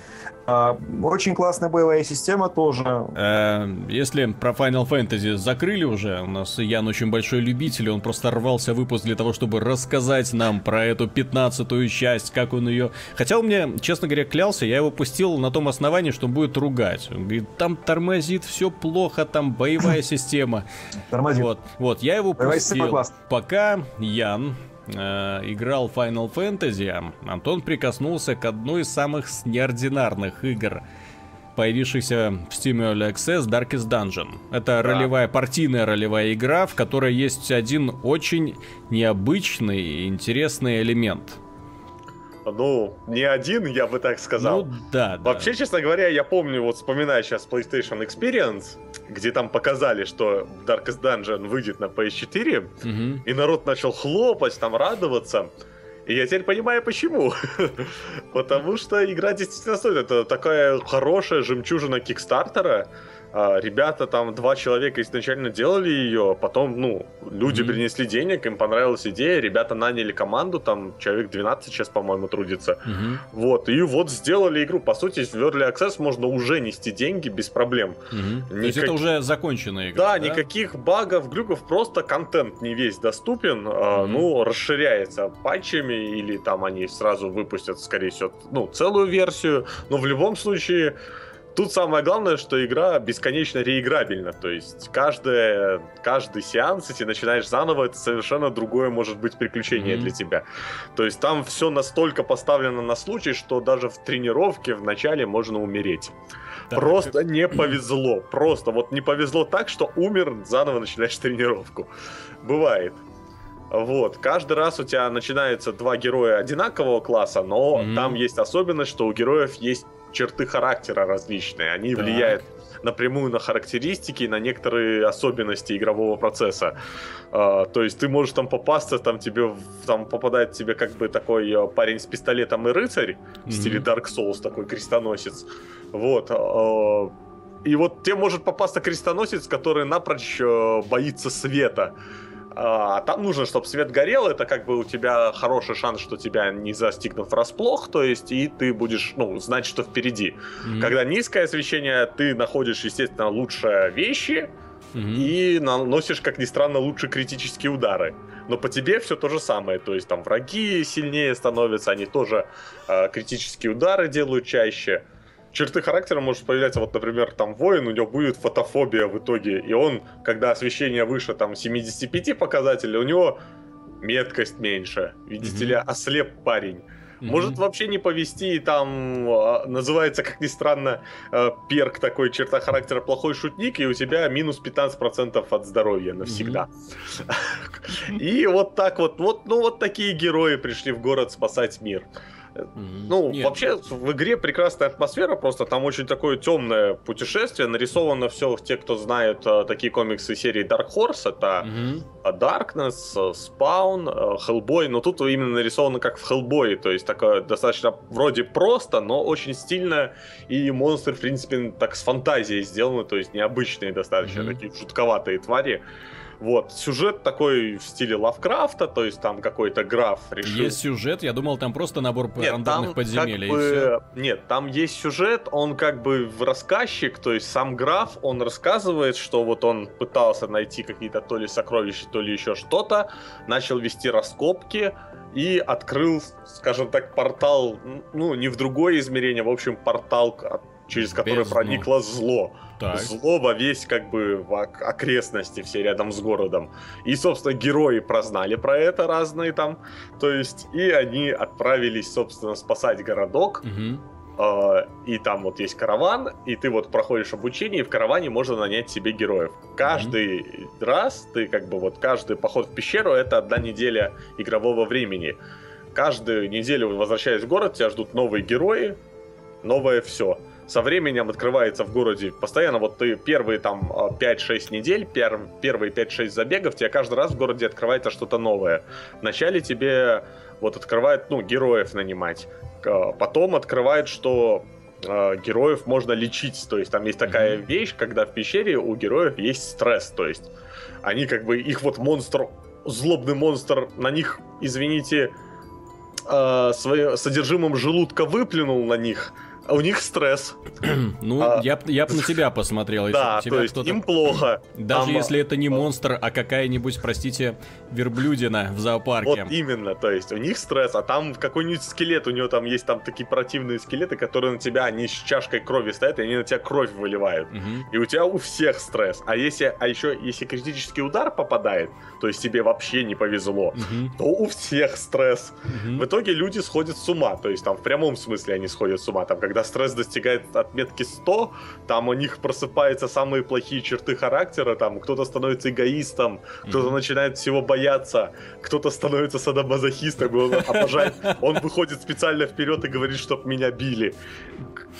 А, очень классная боевая система тоже. Э, если про Final Fantasy закрыли уже, у нас Ян очень большой любитель, он просто рвался выпуск для того, чтобы рассказать нам про эту пятнадцатую часть, как он ее... Хотя он мне, честно говоря, клялся, я его пустил на том основании, что он будет ругать. Он говорит, там тормозит, все плохо, там боевая система. Тормозит. Вот, вот, я его пустил. Пока Ян э, играл Final Fantasy, Антон прикоснулся к одной из самых неординарных игр появившийся в Steam Early Access Darkest Dungeon. Это да. ролевая, партийная ролевая игра, в которой есть один очень необычный и интересный элемент. Ну, не один, я бы так сказал. Ну, да, Вообще, да. честно говоря, я помню, вот вспоминая сейчас PlayStation Experience, где там показали, что Darkest Dungeon выйдет на PS4, угу. и народ начал хлопать, там радоваться. И я теперь понимаю, почему. Потому что игра действительно стоит. Это такая хорошая жемчужина Кикстартера. А, ребята там, два человека изначально делали ее, потом, ну, люди mm-hmm. принесли денег, им понравилась идея, ребята наняли команду, там человек 12 сейчас, по-моему, трудится. Mm-hmm. Вот, и вот сделали игру. По сути, в Early Access можно уже нести деньги без проблем. Mm-hmm. Никак... То есть это уже законченная игра, да? Да, никаких багов, глюков, просто контент не весь доступен, mm-hmm. ну, расширяется патчами, или там они сразу выпустят, скорее всего, ну, целую версию, но в любом случае Тут самое главное, что игра бесконечно реиграбельна. То есть каждое, каждый сеанс, если начинаешь заново, это совершенно другое может быть приключение mm-hmm. для тебя. То есть там все настолько поставлено на случай, что даже в тренировке в начале можно умереть. Так. Просто не повезло. Просто вот не повезло так, что умер, заново начинаешь тренировку. Бывает. Вот. Каждый раз у тебя начинаются два героя одинакового класса, но mm-hmm. там есть особенность, что у героев есть черты характера различные. Они так. влияют напрямую на характеристики, на некоторые особенности игрового процесса. Uh, то есть ты можешь там попасться, там тебе там попадает тебе как бы такой uh, парень с пистолетом и рыцарь mm-hmm. в стиле Dark Souls, такой крестоносец. Вот. Uh, и вот тебе может попасться крестоносец, который напрочь боится света. А там нужно, чтобы свет горел, это как бы у тебя хороший шанс, что тебя не застигнут врасплох, то есть и ты будешь, ну, знать, что впереди. Mm-hmm. Когда низкое освещение, ты находишь, естественно, лучшие вещи, mm-hmm. и наносишь, как ни странно, лучше критические удары. Но по тебе все то же самое, то есть там враги сильнее становятся, они тоже э, критические удары делают чаще черты характера может появляться, вот, например, там воин, у него будет фотофобия в итоге, и он, когда освещение выше там 75 показателей, у него меткость меньше. Видите mm-hmm. ли, ослеп парень. Mm-hmm. Может вообще не повести, и там а, называется, как ни странно, а, перк такой, черта характера плохой шутник, и у тебя минус 15% от здоровья навсегда. Mm-hmm. И вот так вот, вот, ну вот такие герои пришли в город спасать мир. Mm-hmm. Ну, Нет. вообще в игре прекрасная атмосфера, просто там очень такое темное путешествие. Нарисовано все, те, кто знают uh, такие комиксы серии Dark Horse, это mm-hmm. Darkness, Spawn, Hellboy, но тут именно нарисовано как в Hellboy, то есть такое достаточно вроде просто, но очень стильно, и монстры, в принципе, так с фантазией сделаны, то есть необычные достаточно, mm-hmm. такие жутковатые твари. Вот, сюжет такой в стиле Лавкрафта, то есть там какой-то граф решил... Есть сюжет, я думал, там просто набор нет, рандомных подземелий. Как бы... Нет, там есть сюжет, он как бы в рассказчик, то есть сам граф, он рассказывает, что вот он пытался найти какие-то то ли сокровища, то ли еще что-то, начал вести раскопки, и открыл, скажем так, портал, ну, не в другое измерение, в общем, портал, через который Бездну. проникло зло. Так. Зло во весь, как бы, в окрестности все рядом с городом. И, собственно, герои прознали про это разные там. То есть, и они отправились, собственно, спасать городок. Угу. Uh, и там вот есть караван, и ты вот проходишь обучение, и в караване можно нанять себе героев. Каждый mm раз ты как бы вот каждый поход в пещеру это одна неделя игрового времени. Каждую неделю возвращаясь в город, тебя ждут новые герои, новое все со временем открывается в городе постоянно, вот ты первые там 5-6 а, недель, пер, первые 5-6 забегов, тебе каждый раз в городе открывается что-то новое. Вначале тебе вот открывает, ну, героев нанимать. Потом открывает, что э, героев можно лечить. То есть там есть такая mm-hmm. вещь, когда в пещере у героев есть стресс. То есть они как бы, их вот монстр, злобный монстр, на них, извините, э, своим содержимым желудка выплюнул на них, а у них стресс. ну, а, я, я бы на тебя посмотрел. Если да, то есть им плохо. Даже Там, если это не монстр, а какая-нибудь, простите, верблюдина в зоопарке. Вот именно, то есть у них стресс, а там какой-нибудь скелет, у него там есть там такие противные скелеты, которые на тебя, они с чашкой крови стоят, и они на тебя кровь выливают. Угу. И у тебя у всех стресс. А если, а еще, если критический удар попадает, то есть тебе вообще не повезло, угу. то у всех стресс. Угу. В итоге люди сходят с ума, то есть там в прямом смысле они сходят с ума, там когда когда стресс достигает отметки 100, там у них просыпаются самые плохие черты характера, там кто-то становится эгоистом, кто-то mm-hmm. начинает всего бояться, кто-то становится садомазохистом, и он обожает, он выходит специально вперед и говорит, чтоб меня били.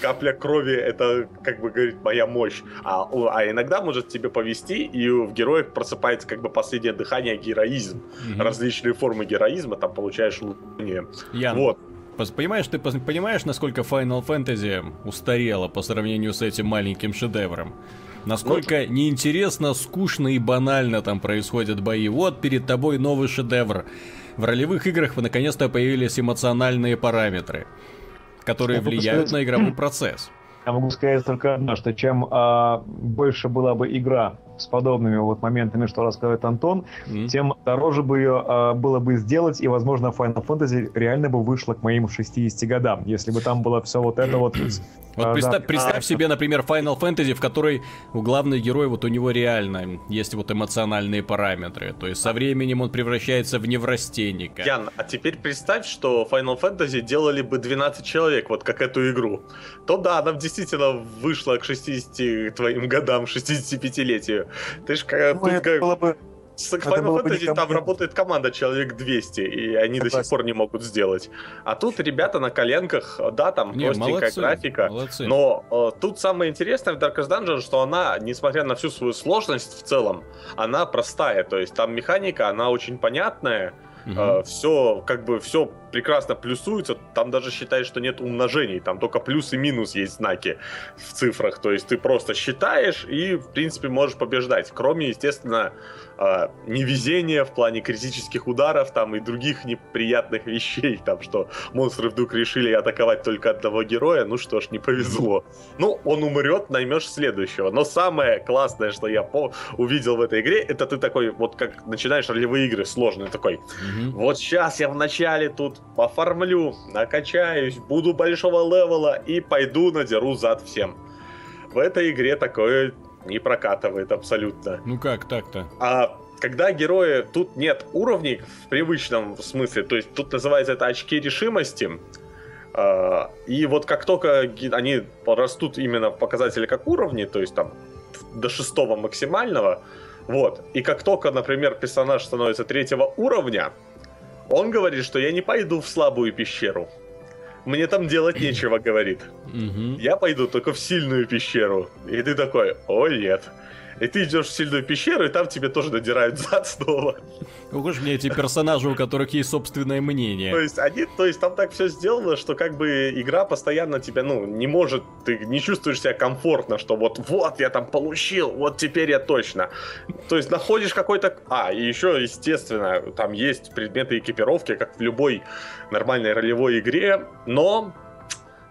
Капля крови это, как бы говорит, моя мощь. А, а иногда может тебе повести, и в героях просыпается как бы последнее дыхание героизм. Mm-hmm. Различные формы героизма, там получаешь. Ян, вот. Понимаешь, ты понимаешь, насколько Final Fantasy устарела по сравнению с этим маленьким шедевром? Насколько ну, неинтересно, скучно и банально там происходят бои. Вот перед тобой новый шедевр. В ролевых играх наконец-то появились эмоциональные параметры, которые влияют на игровой процесс. Я могу сказать только одно, что чем а, больше была бы игра с подобными вот моментами, что рассказывает Антон, mm-hmm. тем дороже бы ее а, было бы сделать, и, возможно, Final Fantasy реально бы вышла к моим 60 годам, если бы там было все вот это вот вот а, представь, да. представь а, себе, например, Final Fantasy, в которой у главного героя вот у него реально есть вот эмоциональные параметры. То есть со временем он превращается в неврастенника. Ян, а теперь представь, что Final Fantasy делали бы 12 человек, вот как эту игру. То да, она действительно вышла к 60 твоим годам, 65-летию. Ты ж как... Ну, тут, как... было бы с Final Fantasy там работает команда человек 200, и они Согласен. до сих пор не могут сделать. А тут ребята на коленках, да, там не, простенькая молодцы, графика. Молодцы. Но э, тут самое интересное в Darkest Dungeon, что она, несмотря на всю свою сложность в целом, она простая. То есть там механика, она очень понятная. Угу. Э, все, как бы, все прекрасно плюсуется. Там даже считаешь, что нет умножений. Там только плюс и минус есть знаки в цифрах. То есть ты просто считаешь и, в принципе, можешь побеждать. Кроме, естественно, э, невезения в плане критических ударов там и других неприятных вещей, там что монстры вдруг решили атаковать только одного героя, ну что ж, не повезло. Ну, он умрет, наймешь следующего. Но самое классное, что я по увидел в этой игре, это ты такой, вот как начинаешь ролевые игры сложные, такой, вот сейчас я вначале тут пофармлю, накачаюсь, буду большого левела и пойду надеру зад всем. В этой игре такое не прокатывает абсолютно. Ну как так-то? А когда герои... Тут нет уровней в привычном смысле, то есть тут называется это очки решимости, а, и вот как только они растут именно в показатели как уровни, то есть там до шестого максимального, вот, и как только, например, персонаж становится третьего уровня, он говорит, что я не пойду в слабую пещеру. Мне там делать нечего, говорит. Я пойду только в сильную пещеру. И ты такой, о нет. И ты идешь в сильную пещеру, и там тебе тоже надирают зад снова. Уж мне эти персонажи, у которых есть собственное мнение. То есть, они, то есть там так все сделано, что как бы игра постоянно тебя, ну, не может, ты не чувствуешь себя комфортно, что вот, вот, я там получил, вот теперь я точно. То есть находишь какой-то... А, и еще, естественно, там есть предметы экипировки, как в любой нормальной ролевой игре, но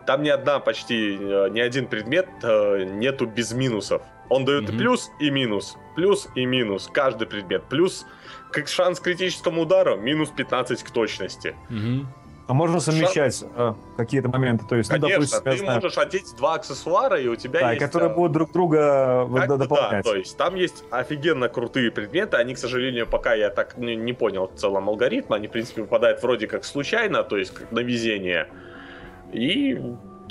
там ни одна почти, э, ни один предмет э, нету без минусов. Он дает mm-hmm. и плюс, и минус. Плюс и минус. Каждый предмет. Плюс как шанс к критическому удару, минус 15 к точности. Mm-hmm. А можно совмещать Шан... э, какие-то моменты, то есть, Конечно, ну, допустим, ты знаю... можешь одеть два аксессуара, и у тебя да, есть... которые э, будут друг друга как дополнять. Да, то есть там есть офигенно крутые предметы, они, к сожалению, пока я так не, не понял в целом алгоритм, они, в принципе, выпадают вроде как случайно, то есть как на везение. И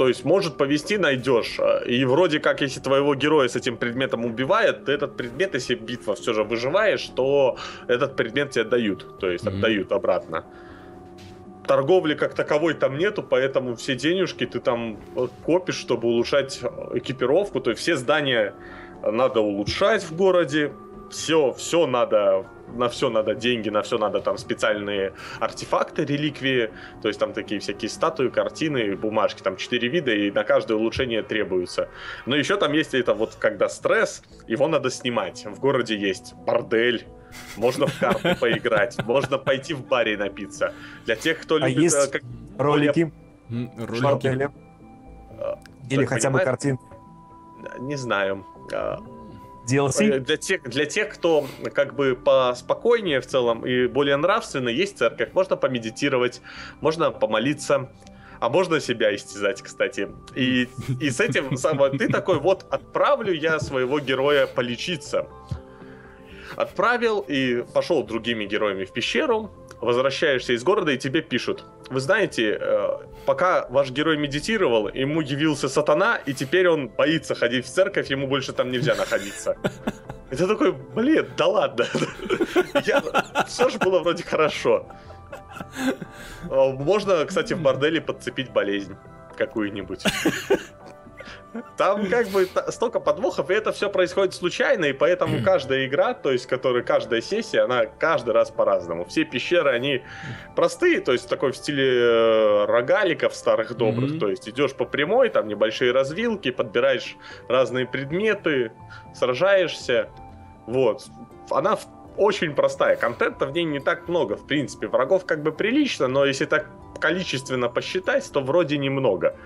то есть может повести, найдешь. И вроде как, если твоего героя с этим предметом убивает, то этот предмет, если битва все же выживаешь, то этот предмет тебе дают. То есть mm-hmm. отдают обратно. Торговли как таковой там нету, поэтому все денежки ты там э, копишь, чтобы улучшать экипировку. То есть все здания надо улучшать в городе, все, все надо, на все надо деньги, на все надо там специальные артефакты, реликвии, то есть там такие всякие статуи, картины, бумажки, там четыре вида, и на каждое улучшение требуется. Но еще там есть это вот, когда стресс, его надо снимать. В городе есть бордель, можно в карты поиграть, можно пойти в баре напиться. Для тех, кто а любит... есть э, как... ролики? Ролики? Э, Или хотя бы картин? Не знаю. Э, DLC? Для тех, для тех, кто как бы поспокойнее в целом и более нравственно, есть церковь. Можно помедитировать, можно помолиться, а можно себя истязать, кстати. И, и с этим самое, ты такой, вот отправлю я своего героя полечиться. Отправил и пошел другими героями в пещеру, возвращаешься из города, и тебе пишут. вы знаете, э, пока ваш герой медитировал, ему явился сатана, и теперь он боится ходить в церковь, ему больше там нельзя находиться. Это такой, блин, да ладно. Я... Все же было вроде хорошо. А, можно, кстати, в борделе подцепить болезнь какую-нибудь. Там как бы столько подвохов, и это все происходит случайно, и поэтому каждая игра, то есть которая, каждая сессия, она каждый раз по-разному. Все пещеры, они простые, то есть такой в стиле э, рогаликов старых добрых, mm-hmm. то есть идешь по прямой, там небольшие развилки, подбираешь разные предметы, сражаешься, вот. Она очень простая, контента в ней не так много, в принципе, врагов как бы прилично, но если так количественно посчитать, то вроде немного.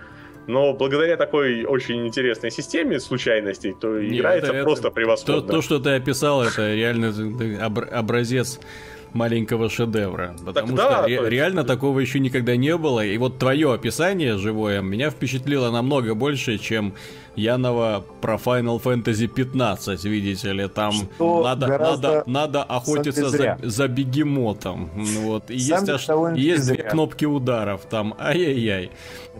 Но благодаря такой очень интересной системе случайностей, то Нет, играется это, просто это, превосходно. То, то, что ты описал, это реально образец маленького шедевра. Потому так, что да, ре- реально такого еще никогда не было. И вот твое описание живое меня впечатлило намного больше, чем Янова про Final Fantasy 15, видите ли, там надо, надо, надо охотиться за, за бегемотом. Вот. И есть, аж, есть две кнопки ударов там. Ай-яй-яй.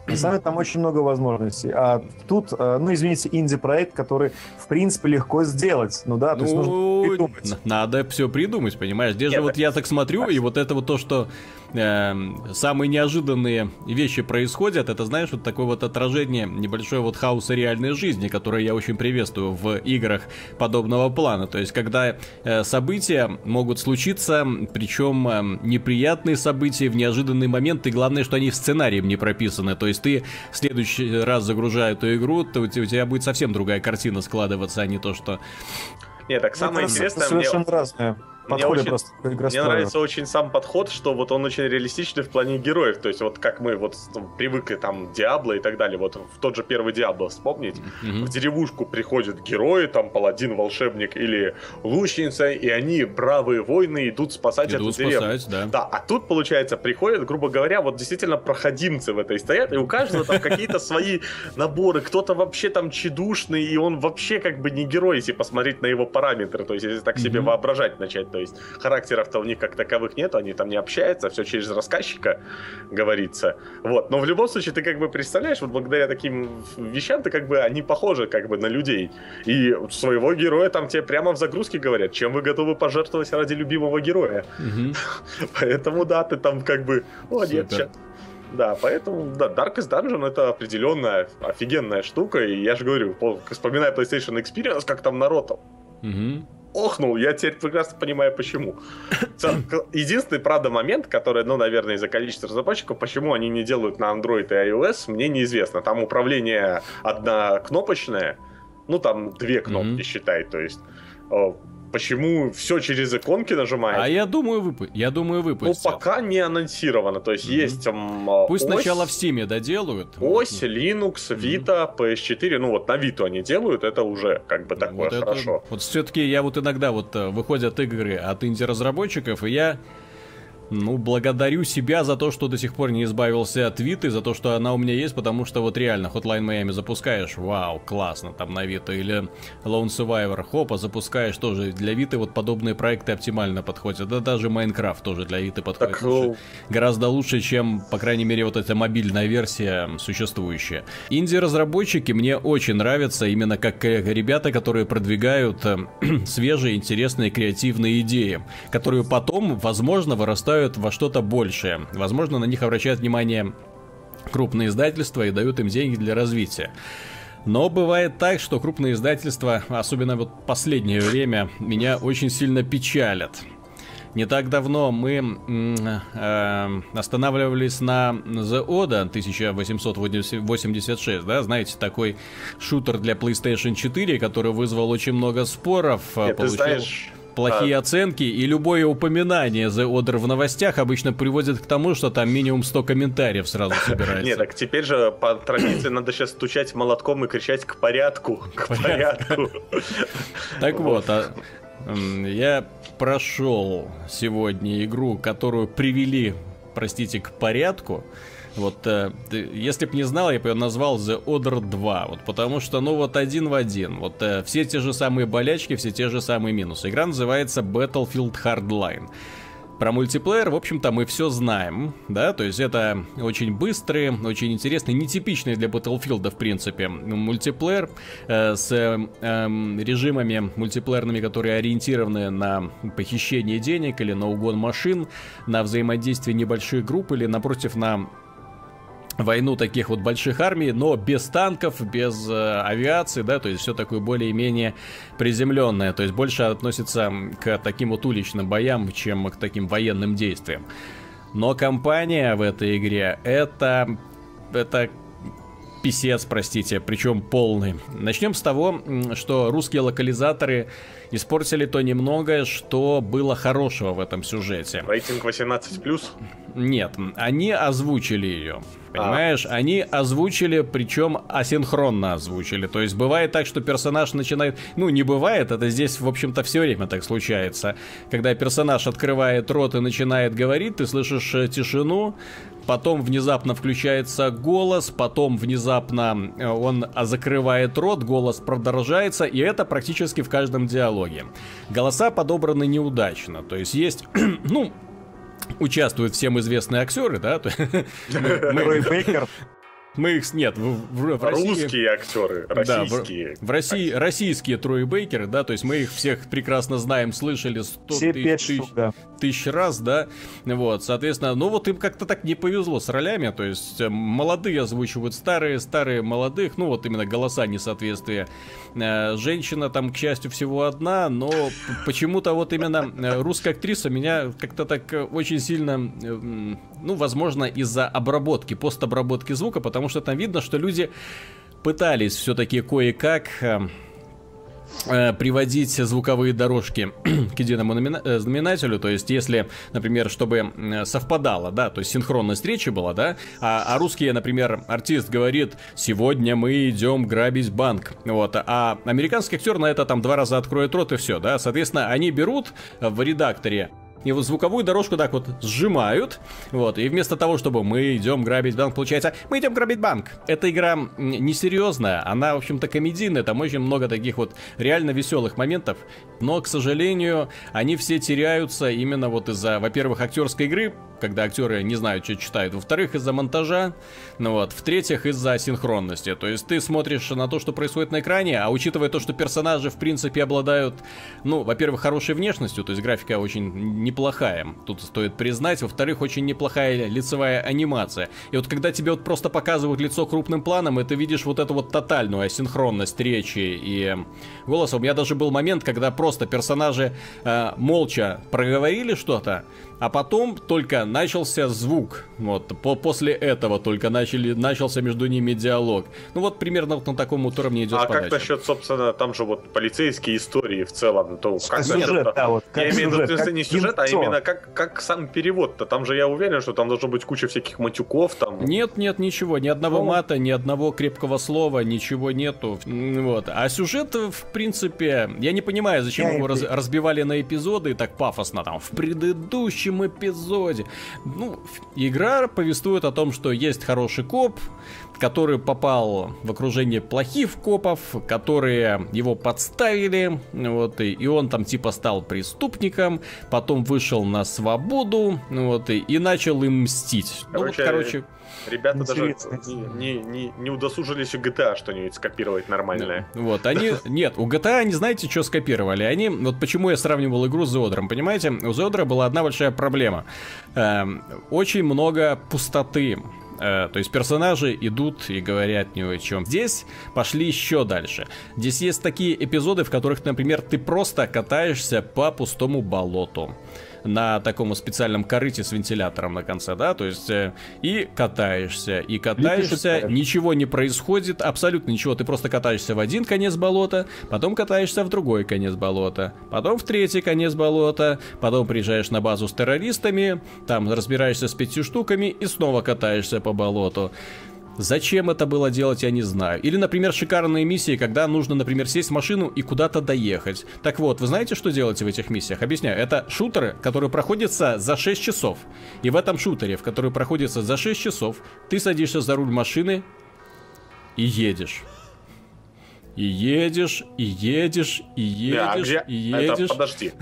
На самом деле там очень много возможностей. А тут, э, ну, извините, инди-проект, который, в принципе, легко сделать. Ну да, то есть нужно ну, придумать. Надо все придумать, понимаешь? Здесь же вот я так смотрю, и вот это вот то, что э, самые неожиданные вещи происходят, это, знаешь, вот такое вот отражение небольшое вот хаоса реальной жизни, которое я очень приветствую в играх подобного плана. То есть, когда э, события могут случиться, причем э, неприятные события в неожиданный момент, и главное, что они в сценарием не прописаны. То есть, ты в следующий раз загружая эту игру, то у тебя будет совсем другая картина складываться, а не то, что... Нет, так самое это интересное... Совершенно мне... разное подходе очень, просто Мне нравится очень сам подход, что вот он очень реалистичный в плане героев. То есть вот как мы вот привыкли там Диабло и так далее. Вот в тот же первый Диабло вспомнить. Mm-hmm. В деревушку приходят герои, там паладин, волшебник или лучница, и они, бравые воины, идут спасать идут эту деревню. да. да, а тут, получается, приходят, грубо говоря, вот действительно проходимцы в этой стоят, и у каждого там какие-то свои наборы. Кто-то вообще там чедушный, и он вообще как бы не герой, если посмотреть на его параметры. То есть если так себе воображать начать то есть характеров-то у них как таковых нет, они там не общаются, все через рассказчика говорится. Вот, но в любом случае ты как бы представляешь, вот благодаря таким вещам ты как бы, они похожи как бы на людей. И своего героя там тебе прямо в загрузке говорят, чем вы готовы пожертвовать ради любимого героя. Поэтому да, ты там как бы, о нет, да, поэтому, да, Darkest Dungeon это определенная офигенная штука, и я же говорю, вспоминая PlayStation Experience, как там народ угу охнул, я теперь прекрасно понимаю, почему. Единственный, правда, момент, который, ну, наверное, из-за количества разработчиков, почему они не делают на Android и iOS, мне неизвестно. Там управление однокнопочное, ну, там две кнопки, mm-hmm. считай, то есть почему все через иконки нажимаешь. А я думаю, вып... я думаю, выпустят. Ну, пока не анонсировано. То есть mm-hmm. есть там, Пусть ось, сначала в Steam доделают. Ось, Linux, Vita, mm-hmm. PS4. Ну, вот на Vita они делают, это уже как бы такое вот хорошо. Это... Вот все-таки я вот иногда вот э, выходят игры от инди-разработчиков, и я ну, благодарю себя за то, что до сих пор не избавился от Виты, за то, что она у меня есть, потому что вот реально Hotline Miami запускаешь, вау, классно, там на Вита, или Lone Survivor, хопа, запускаешь тоже. Для Виты вот подобные проекты оптимально подходят, да даже Майнкрафт тоже для Виты подходит. Так, лучше, гораздо лучше, чем, по крайней мере, вот эта мобильная версия существующая. Инди-разработчики мне очень нравятся именно как ребята, которые продвигают э, свежие, интересные, креативные идеи, которые потом, возможно, вырастают вырастают во что-то большее. Возможно, на них обращают внимание крупные издательства и дают им деньги для развития. Но бывает так, что крупные издательства, особенно вот последнее время, меня очень сильно печалят. Не так давно мы э, останавливались на The Oda 1886, да, знаете, такой шутер для PlayStation 4, который вызвал очень много споров. Нет, получил... ты знаешь, плохие а... оценки, и любое упоминание The Order в новостях обычно приводит к тому, что там минимум 100 комментариев сразу собирается. Нет, так теперь же по традиции надо сейчас стучать молотком и кричать к порядку, к порядку. Так вот, а, я прошел сегодня игру, которую привели, простите, к порядку. Вот, э, если б не знал, я бы ее назвал The Order 2, вот, потому что, ну, вот один в один, вот, э, все те же самые болячки, все те же самые минусы. Игра называется Battlefield Hardline. Про мультиплеер, в общем-то, мы все знаем, да, то есть это очень быстрый, очень интересный, нетипичный для Battlefield, в принципе, мультиплеер э, с э, режимами мультиплеерными, которые ориентированы на похищение денег или на угон машин, на взаимодействие небольших групп или, напротив, на войну таких вот больших армий, но без танков, без э, авиации, да, то есть все такое более-менее приземленное, то есть больше относится к таким вот уличным боям, чем к таким военным действиям. Но компания в этой игре это это писец, простите, причем полный. Начнем с того, что русские локализаторы испортили то немногое, что было хорошего в этом сюжете. Рейтинг 18+. Нет, они озвучили ее. Понимаешь, а. они озвучили, причем асинхронно озвучили. То есть бывает так, что персонаж начинает... Ну, не бывает, это здесь, в общем-то, все время так случается. Когда персонаж открывает рот и начинает говорить, ты слышишь э, тишину, потом внезапно включается голос, потом внезапно э, он закрывает рот, голос продолжается, и это практически в каждом диалоге. Голоса подобраны неудачно, то есть есть, ну, участвуют всем известные актеры, да? Рой Бейкер. Мы их нет в, в, в России. Русские актеры, российские. Да, в, в России российские Трой Бейкеры, да, то есть мы их всех прекрасно знаем, слышали сто тысяч, тысяч, да. тысяч раз, да. Вот, соответственно, ну вот им как-то так не повезло с ролями, то есть э, молодые озвучивают старые, старые молодых, ну вот именно голоса несоответствия. Э, женщина там, к счастью, всего одна, но почему-то вот именно э, русская актриса меня как-то так очень сильно, ну, возможно, из-за обработки, постобработки звука, потому что там видно, что люди пытались все-таки кое-как э, э, приводить звуковые дорожки к единому э, знаменателю, то есть если, например, чтобы совпадало, да, то есть синхронность речи была, да, а, а русский, например, артист говорит, сегодня мы идем грабить банк, вот, а американский актер на это там два раза откроет рот и все, да, соответственно, они берут в редакторе вот звуковую дорожку так вот сжимают, вот, и вместо того, чтобы мы идем грабить банк, получается, мы идем грабить банк. Эта игра несерьезная, она, в общем-то, комедийная, там очень много таких вот реально веселых моментов, но, к сожалению, они все теряются именно вот из-за, во-первых, актерской игры, когда актеры не знают, что читают. Во-вторых, из-за монтажа. Ну вот. В-третьих, из-за синхронности. То есть ты смотришь на то, что происходит на экране, а учитывая то, что персонажи, в принципе, обладают, ну, во-первых, хорошей внешностью, то есть графика очень неплохая, тут стоит признать. Во-вторых, очень неплохая лицевая анимация. И вот когда тебе вот просто показывают лицо крупным планом, и ты видишь вот эту вот тотальную асинхронность речи и голоса. У меня даже был момент, когда просто персонажи э, молча проговорили что-то, а потом только начался звук. Вот, по после этого только начали, начался между ними диалог. Ну вот примерно вот на таком вот уровне идет А подача. как насчет, собственно, там же вот полицейские истории в целом, то как сюжет, насчет, да, вот, как Я имею в виду, не сюжет, а именно как, как сам перевод-то. Там же я уверен, что там должно быть куча всяких матюков там. Нет, нет, ничего, ни одного ну... мата, ни одного крепкого слова, ничего нету. Вот. А сюжет, в принципе, я не понимаю, зачем я его раз, разбивали на эпизоды так пафосно там. В предыдущем эпизоде. Ну, игра повествует о том, что есть хороший коп, который попал в окружение плохих копов, которые его подставили, вот, и, и он там типа стал преступником, потом вышел на свободу, вот, и, и начал им мстить. Короче, ну, вот, короче Ребята Интересно. даже не, не, не, удосужились у GTA что-нибудь скопировать нормальное. Вот, они... Нет, у GTA они знаете, что скопировали? Они... Вот почему я сравнивал игру с Зодером, понимаете? У Зодера была одна большая проблема. Эм, очень много пустоты Э, то есть персонажи идут и говорят ни о чем. Здесь пошли еще дальше. Здесь есть такие эпизоды, в которых, например, ты просто катаешься по пустому болоту на таком специальном корыте с вентилятором на конце, да, то есть э, и катаешься, и катаешься, ничего не происходит, абсолютно ничего, ты просто катаешься в один конец болота, потом катаешься в другой конец болота, потом в третий конец болота, потом приезжаешь на базу с террористами, там разбираешься с пятью штуками и снова катаешься по болоту. Зачем это было делать, я не знаю. Или, например, шикарные миссии, когда нужно, например, сесть в машину и куда-то доехать. Так вот, вы знаете, что делаете в этих миссиях? Объясняю. Это шутеры, которые проходятся за 6 часов. И в этом шутере, в который проходится за 6 часов, ты садишься за руль машины и едешь. И едешь, и едешь, и едешь, да, где... и едешь. Это, подожди.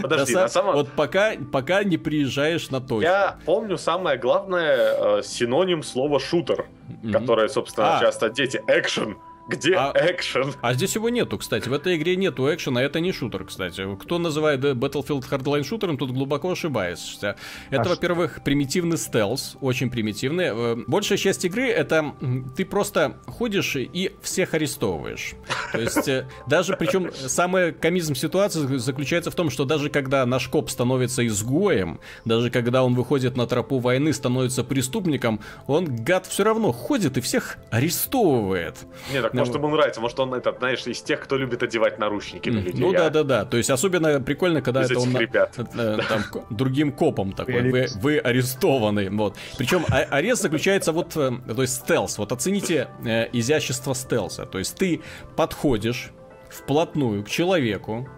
Подожди, на самом... Вот пока, пока не приезжаешь на точку. Я помню самое главное э, синоним слова шутер, Мгм. которое, собственно, А. часто дети. Экшен. Где А- экшен? А здесь его нету, кстати. В этой игре нету экшена, это не шутер, кстати. Кто называет э, Battlefield Hardline шутером, тут глубоко ошибается. Это, А во-первых, примитивный стелс, очень примитивный. Э, Большая часть игры это ты просто ходишь и всех арестовываешь. То есть э, даже, причем, самый комизм ситуации заключается в том, что даже когда наш коп становится изгоем, даже когда он выходит на тропу войны, становится преступником, он, гад, все равно ходит и всех арестовывает. Не, так может ему нравится, может он этот, знаешь, из тех, кто любит одевать наручники на людей. Ну а? да, да, да. То есть особенно прикольно, когда это он ребят. э, там, ко- другим копом такой. Вы, вы арестованы. Вот. Причем а- арест заключается вот, э, то есть стелс. Вот оцените э, изящество стелса. То есть ты подходишь вплотную к человеку.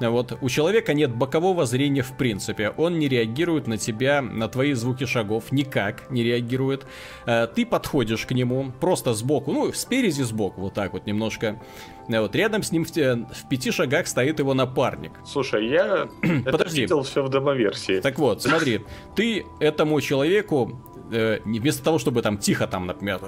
Вот. У человека нет бокового зрения в принципе. Он не реагирует на тебя, на твои звуки шагов. Никак не реагирует. Э, Ты подходишь к нему просто сбоку. Ну, спереди сбоку. Вот так вот немножко. Э, Вот. Рядом с ним в, в пяти шагах стоит его напарник. Слушай, я Подожди. видел все в демоверсии. Так вот, смотри, ты этому человеку э, вместо того, чтобы там тихо там, например,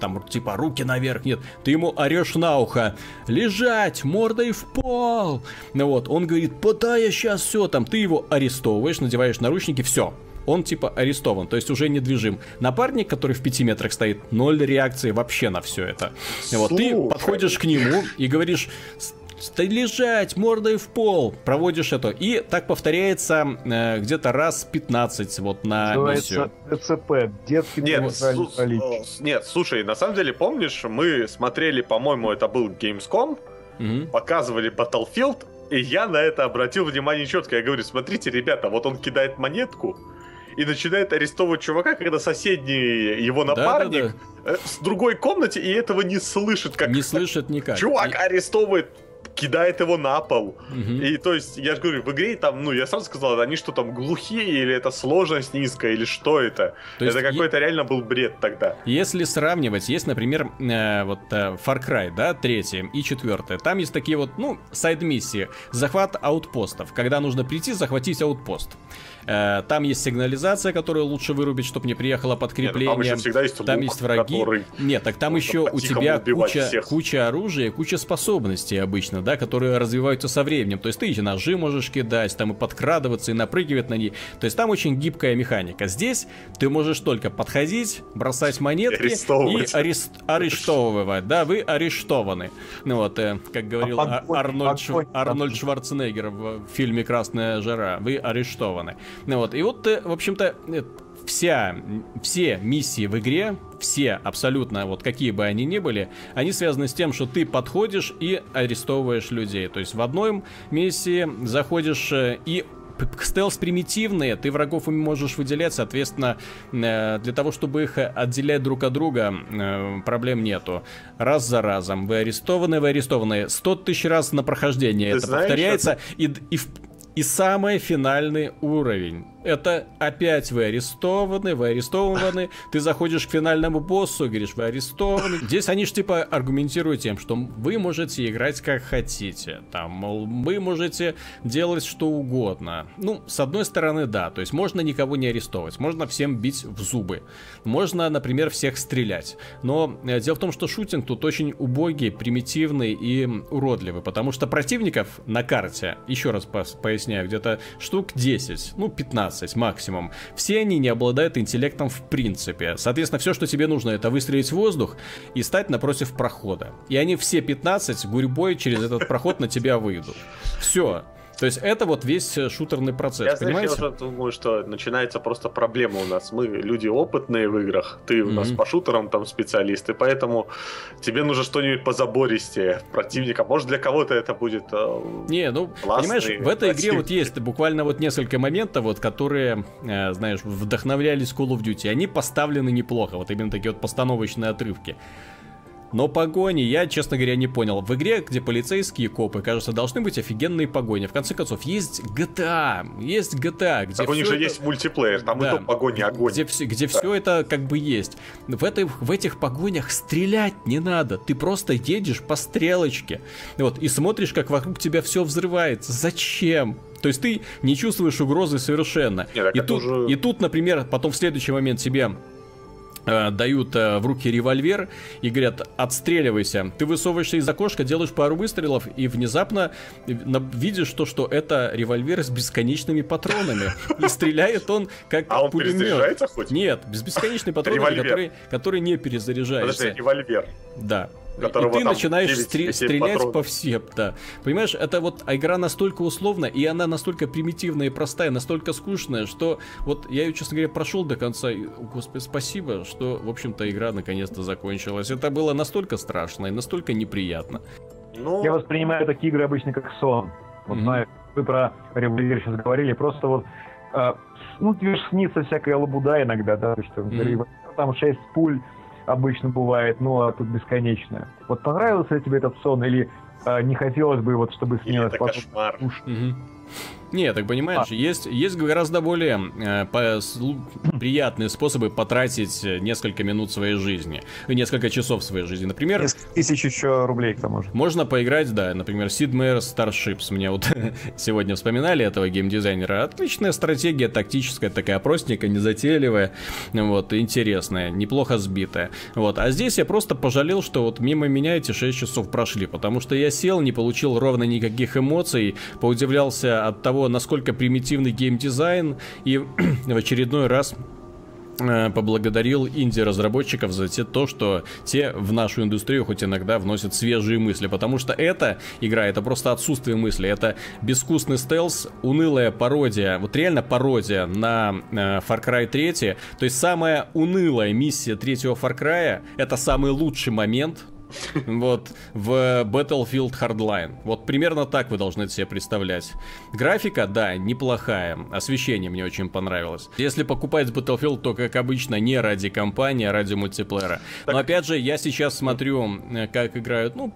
там типа руки наверх, нет, ты ему орешь на ухо, лежать, мордой в пол. Ну вот, он говорит, да, я сейчас все, там, ты его арестовываешь, надеваешь наручники, все. Он типа арестован, то есть уже недвижим. Напарник, который в пяти метрах стоит, ноль реакции вообще на все это. И вот ты Слушай. подходишь к нему и говоришь, «С- Стой лежать, мордой в пол. Проводишь это. И так повторяется э, где-то раз 15 вот на миссию. ДЦП. Детский Нет, с- нет, слушай, на самом деле, помнишь, мы смотрели, по-моему, это был Gamescom, Мгм. показывали Battlefield, и я на это обратил внимание четко. Я говорю, смотрите, ребята, вот он кидает монетку и начинает арестовывать чувака, когда соседний его напарник э, с другой комнате и этого не слышит, как Не слышит никак. чувак арестовывает, кидает его на пол. И- мгм. И то есть, я же говорю, в игре там, ну, я сразу сказал, они что там глухие, или это сложность низкая, или что это? То это е- какой-то реально был бред тогда. Если сравнивать, есть, например, э, вот э, Far Cry, да, третья и четвертая. Там есть такие вот, ну, сайд-миссии. Захват аутпостов, когда нужно прийти, захватить аутпост. Э, там есть сигнализация, которую лучше вырубить, чтобы не приехало Нет, ну, подкрепление. там еще всегда есть Там лук, есть враги. который- Нет, так там еще у тебя куча, всех. куча оружия, куча способностей обычно, да, которые развиваются со временем. То есть ты эти ножи можешь кидать, там и подкрадываться, и напрыгивать на них. То есть там очень гибкая механика. Здесь ты можешь только подходить, бросать монетки арестовывать. и арест- арестовывать. Да, вы арестованы. Ну вот, э, как говорил А А- погонь- Арнольд, Шв- погонь- Арнольд Шварценеггер в фильме «Красная жара». Вы арестованы. Вот, и вот, э, в общем-то, э, вся, все миссии в игре, все абсолютно, вот какие бы они ни были, они связаны с тем, что ты подходишь и арестовываешь людей. То есть в одной миссии заходишь э, и стелс примитивные, ты врагов можешь выделять, соответственно, для того, чтобы их отделять друг от друга, проблем нету. Раз за разом. Вы арестованы, вы арестованы. 100 тысяч раз на прохождение Ты это знаешь, повторяется. И, д- и, в- и самый финальный уровень. Это опять вы арестованы, вы арестованы, ты заходишь к финальному боссу говоришь, вы арестованы. Здесь они же типа аргументируют тем, что вы можете играть как хотите. Там, мол, вы можете делать что угодно. Ну, с одной стороны, да, то есть можно никого не арестовывать, можно всем бить в зубы. Можно, например, всех стрелять. Но э, дело в том, что шутинг тут очень убогий, примитивный и уродливый, потому что противников на карте, еще раз поясняю, где-то штук 10, ну 15 максимум. Все они не обладают интеллектом в принципе. Соответственно, все, что тебе нужно, это выстрелить в воздух и стать напротив прохода. И они все 15 гурьбой через этот проход на тебя выйдут. Все. То есть это вот весь э, шутерный процесс, Я, знаешь, я понимаете? уже думаю, что начинается просто проблема у нас. Мы люди опытные в играх, ты у нас Мгм. по шутерам там специалист, и поэтому тебе нужно что-нибудь позабористее противника. Может, для кого-то это будет... э, Не, ну, понимаешь, в этой игре вот есть буквально вот несколько моментов, вот, которые, э, знаешь, вдохновлялись Call of Duty. Они поставлены неплохо, вот именно такие вот постановочные отрывки. Но погони, я, честно говоря, не понял. В игре, где полицейские копы, кажется, должны быть офигенные погони. В конце концов, есть GTA, есть GTA, где Так у них же это- есть мультиплеер, там Да. и то погони огонь. где, все, где все это как бы есть. В, этой, в этих погонях стрелять не надо. Ты просто едешь по стрелочке. Вот, и смотришь, как вокруг тебя все взрывается. Зачем? То есть ты не чувствуешь угрозы совершенно. Нет, и, тут, уже... и тут, например, потом в следующий момент тебе дают э, в руки револьвер и говорят, отстреливайся. Ты высовываешься из окошка, делаешь пару выстрелов и внезапно видишь то, что это револьвер с бесконечными патронами. И стреляет он как а он пулемет. хоть? Нет, без бесконечной патроны, который, который не перезаряжается. Подожди, револьвер. Да и ты начинаешь 9, стр- стрелять патронов. по всем, да. Понимаешь, это вот игра настолько условна, и она настолько примитивная и простая, настолько скучная, что вот я ее, честно говоря, прошел до конца, и, господи, спасибо, что, в общем-то, игра наконец-то закончилась. Это было настолько страшно и настолько неприятно. Ну... Я воспринимаю такие игры обычно как сон. Вот, mm-hmm. знаю, вы про револьвер сейчас говорили, просто вот э, ну, тебе снится всякая лабуда иногда, да, то, что mm-hmm. там 6 пуль, обычно бывает, ну а тут бесконечно. Вот понравился ли тебе этот сон или а, не хотелось бы вот, чтобы снилось потом? кошмар. Угу. Не, так понимаешь, а. есть, есть гораздо более э, по, приятные способы потратить э, несколько минут своей жизни, несколько часов своей жизни. Например... Тысяч еще рублей к тому же. Можно поиграть, да, например, Sid Meier's Starships. Мне вот сегодня вспоминали этого геймдизайнера. Отличная стратегия, тактическая, такая простенькая, незатейливая, вот, интересная, неплохо сбитая. Вот, а здесь я просто пожалел, что вот мимо меня эти 6 часов прошли, потому что я сел, не получил ровно никаких эмоций, поудивлялся от того, того, насколько примитивный геймдизайн, и в очередной раз э, поблагодарил инди-разработчиков за те, то, что те в нашу индустрию хоть иногда вносят свежие мысли, потому что эта игра, это просто отсутствие мысли, это безвкусный стелс, унылая пародия, вот реально пародия на э, Far Cry 3, то есть самая унылая миссия третьего Far Cry, это самый лучший момент, вот, в Battlefield Hardline. Вот примерно так вы должны это себе представлять. Графика, да, неплохая. Освещение мне очень понравилось. Если покупать Battlefield, то, как обычно, не ради кампании, а ради мультиплеера. Так... Но, опять же, я сейчас смотрю, э, как играют, ну,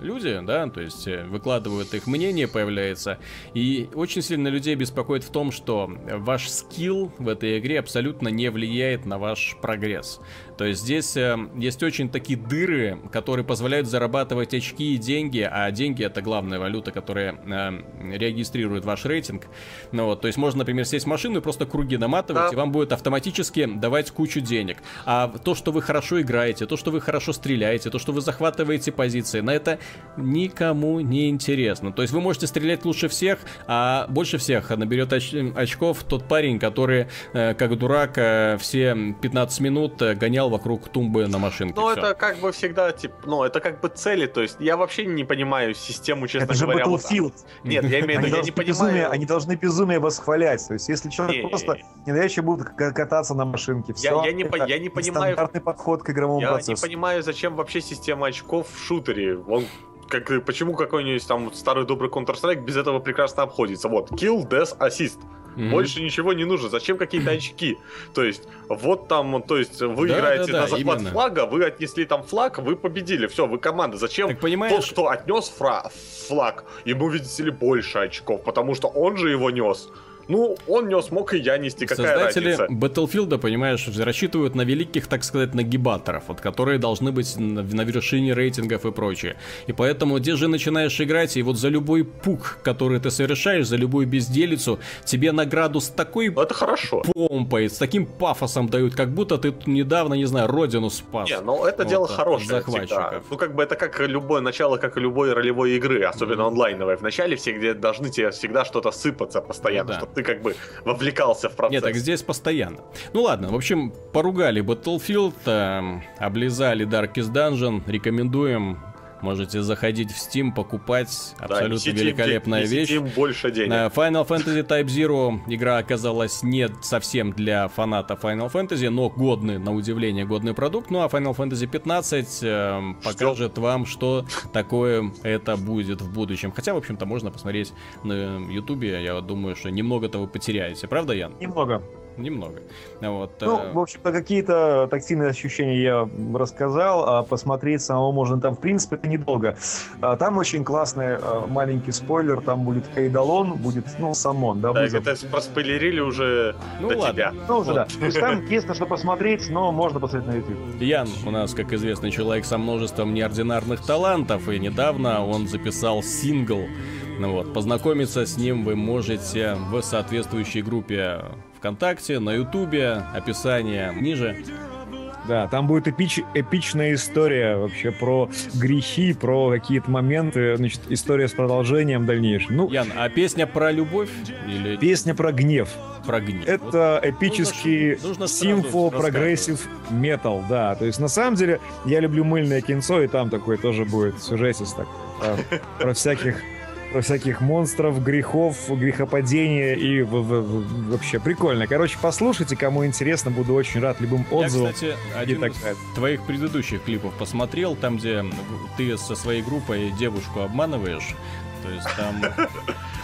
люди, да, то есть э, выкладывают их мнение, появляется. И очень сильно людей беспокоит в том, что ваш скилл в этой игре абсолютно не влияет на ваш прогресс. То есть здесь э, есть очень такие дыры, которые позволяют зарабатывать очки и деньги, а деньги это главная валюта, которая э, регистрирует ваш рейтинг. Ну вот, то есть можно, например, сесть в машину и просто круги наматывать, да. и вам будет автоматически давать кучу денег. А то, что вы хорошо играете, то, что вы хорошо стреляете, то, что вы захватываете позиции, на это никому не интересно. То есть вы можете стрелять лучше всех, а больше всех наберет оч- очков тот парень, который, э, как дурак, э, все 15 минут э, гонял гонял вокруг тумбы на машинке. Ну, это как бы всегда, типа, ну, это как бы цели, то есть я вообще не понимаю систему, честно это говоря. Это же Battlefield. Вот, нет, я имею в виду, я не понимаю... Безумие, они должны безумие восхвалять, то есть если человек не, просто ненавязчиво будет кататься на машинке, все, я, я, не, я не понимаю... Стандартный подход к игровому я процессу. Я не понимаю, зачем вообще система очков в шутере. Он как, почему какой-нибудь там старый добрый Counter-Strike без этого прекрасно обходится. Вот, kill, death, assist. Mm-hmm. Больше ничего не нужно. Зачем какие-то очки? То есть, вот там, то есть, вы да, играете да, да, на захват именно. флага, вы отнесли там флаг, вы победили. Все, вы команда. Зачем так, понимаешь... тот, кто отнес фра- флаг, ему, видите ли, больше очков, потому что он же его нес. Ну, он не смог, и я нести, какая Создатели разница? Battlefield, понимаешь, рассчитывают на великих, так сказать, нагибаторов, вот, которые должны быть на, на вершине рейтингов и прочее. И поэтому, где же начинаешь играть, и вот за любой пук, который ты совершаешь, за любую безделицу, тебе награду с такой Это хорошо. помпой, с таким пафосом дают, как будто ты недавно, не знаю, родину спас. Не, ну это вот, дело хорошее захватчиков. Ну как бы это как любое начало, как и любой ролевой игры, особенно mm-hmm. онлайновой. В начале все, где должны тебе всегда что-то сыпаться постоянно, ну, да. чтобы ты как бы вовлекался в процесс. Нет, так здесь постоянно. Ну ладно, в общем, поругали Battlefield, э, облизали Darkest Dungeon, рекомендуем Можете заходить в Steam, покупать. Абсолютно да, великолепная им, вещь. Им больше денег. Final Fantasy Type Zero игра оказалась не совсем для фаната Final Fantasy, но годный, на удивление, годный продукт. Ну а Final Fantasy 15 э, покажет вам, что такое это будет в будущем. Хотя, в общем-то, можно посмотреть на Ютубе. Я думаю, что немного-то вы потеряете. Правда, Ян? Немного немного. Вот, ну, э... в общем-то, какие-то тактильные ощущения я рассказал, а посмотреть самого можно там, в принципе, это недолго. А, там очень классный а, маленький спойлер, там будет Эйдалон, будет, ну, Самон, да, Да, вызов. это проспойлерили уже ну, до ладно. тебя. Ну, уже, вот. да. То есть там есть на что посмотреть, но можно посмотреть на YouTube. Ян у нас, как известный человек со множеством неординарных талантов, и недавно он записал сингл Ну вот, познакомиться с ним вы можете в соответствующей группе ВКонтакте, на Ютубе, описание ниже. Да, там будет эпич, эпичная история вообще про грехи, про какие-то моменты, значит, история с продолжением дальнейшим. Ну, Ян, а песня про любовь или... Песня про гнев. Про гнев. Это вот эпический симфо progressive metal, да. То есть, на самом деле, я люблю мыльное кинцо, и там такой тоже будет сюжетец так, про, про всяких всяких монстров, грехов, грехопадения и в, в, в, вообще прикольно. Короче, послушайте, кому интересно, буду очень рад любым отзывам. Я, кстати, один из твоих предыдущих клипов посмотрел, там, где ты со своей группой девушку обманываешь. То есть там...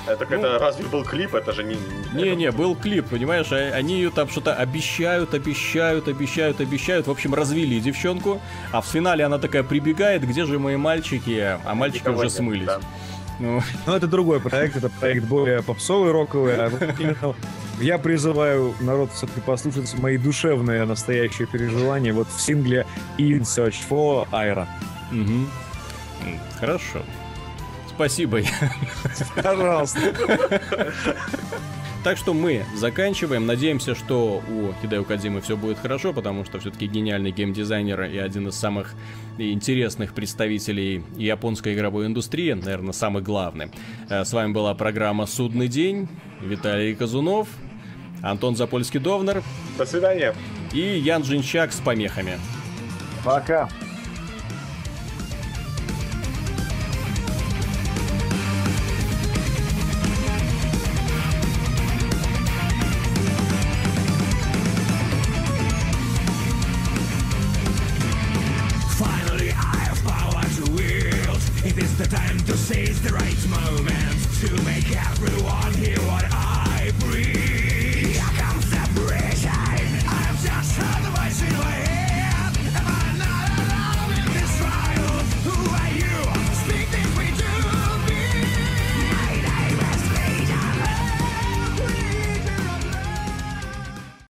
Это ну, это разве был клип? Это же не... Не-не, был клип, понимаешь? А они ее там что-то обещают, обещают, обещают, обещают. В общем, развели девчонку. А в финале она такая прибегает, где же мои мальчики? А мальчики Никого уже нет, смылись. Да. Ну, ну, это другой проект, это проект более попсовый, роковый. А вот я призываю народ все-таки послушать мои душевные настоящие переживания вот в сингле In Search for Ira. Угу. Хорошо. Спасибо. Пожалуйста. Так что мы заканчиваем. Надеемся, что у Хидео Кадзимы все будет хорошо, потому что все-таки гениальный геймдизайнер и один из самых интересных представителей японской игровой индустрии, наверное, самый главный. Э, с вами была программа «Судный день». Виталий Казунов, Антон Запольский-Довнер. До свидания. И Ян Джинчак с помехами. Пока.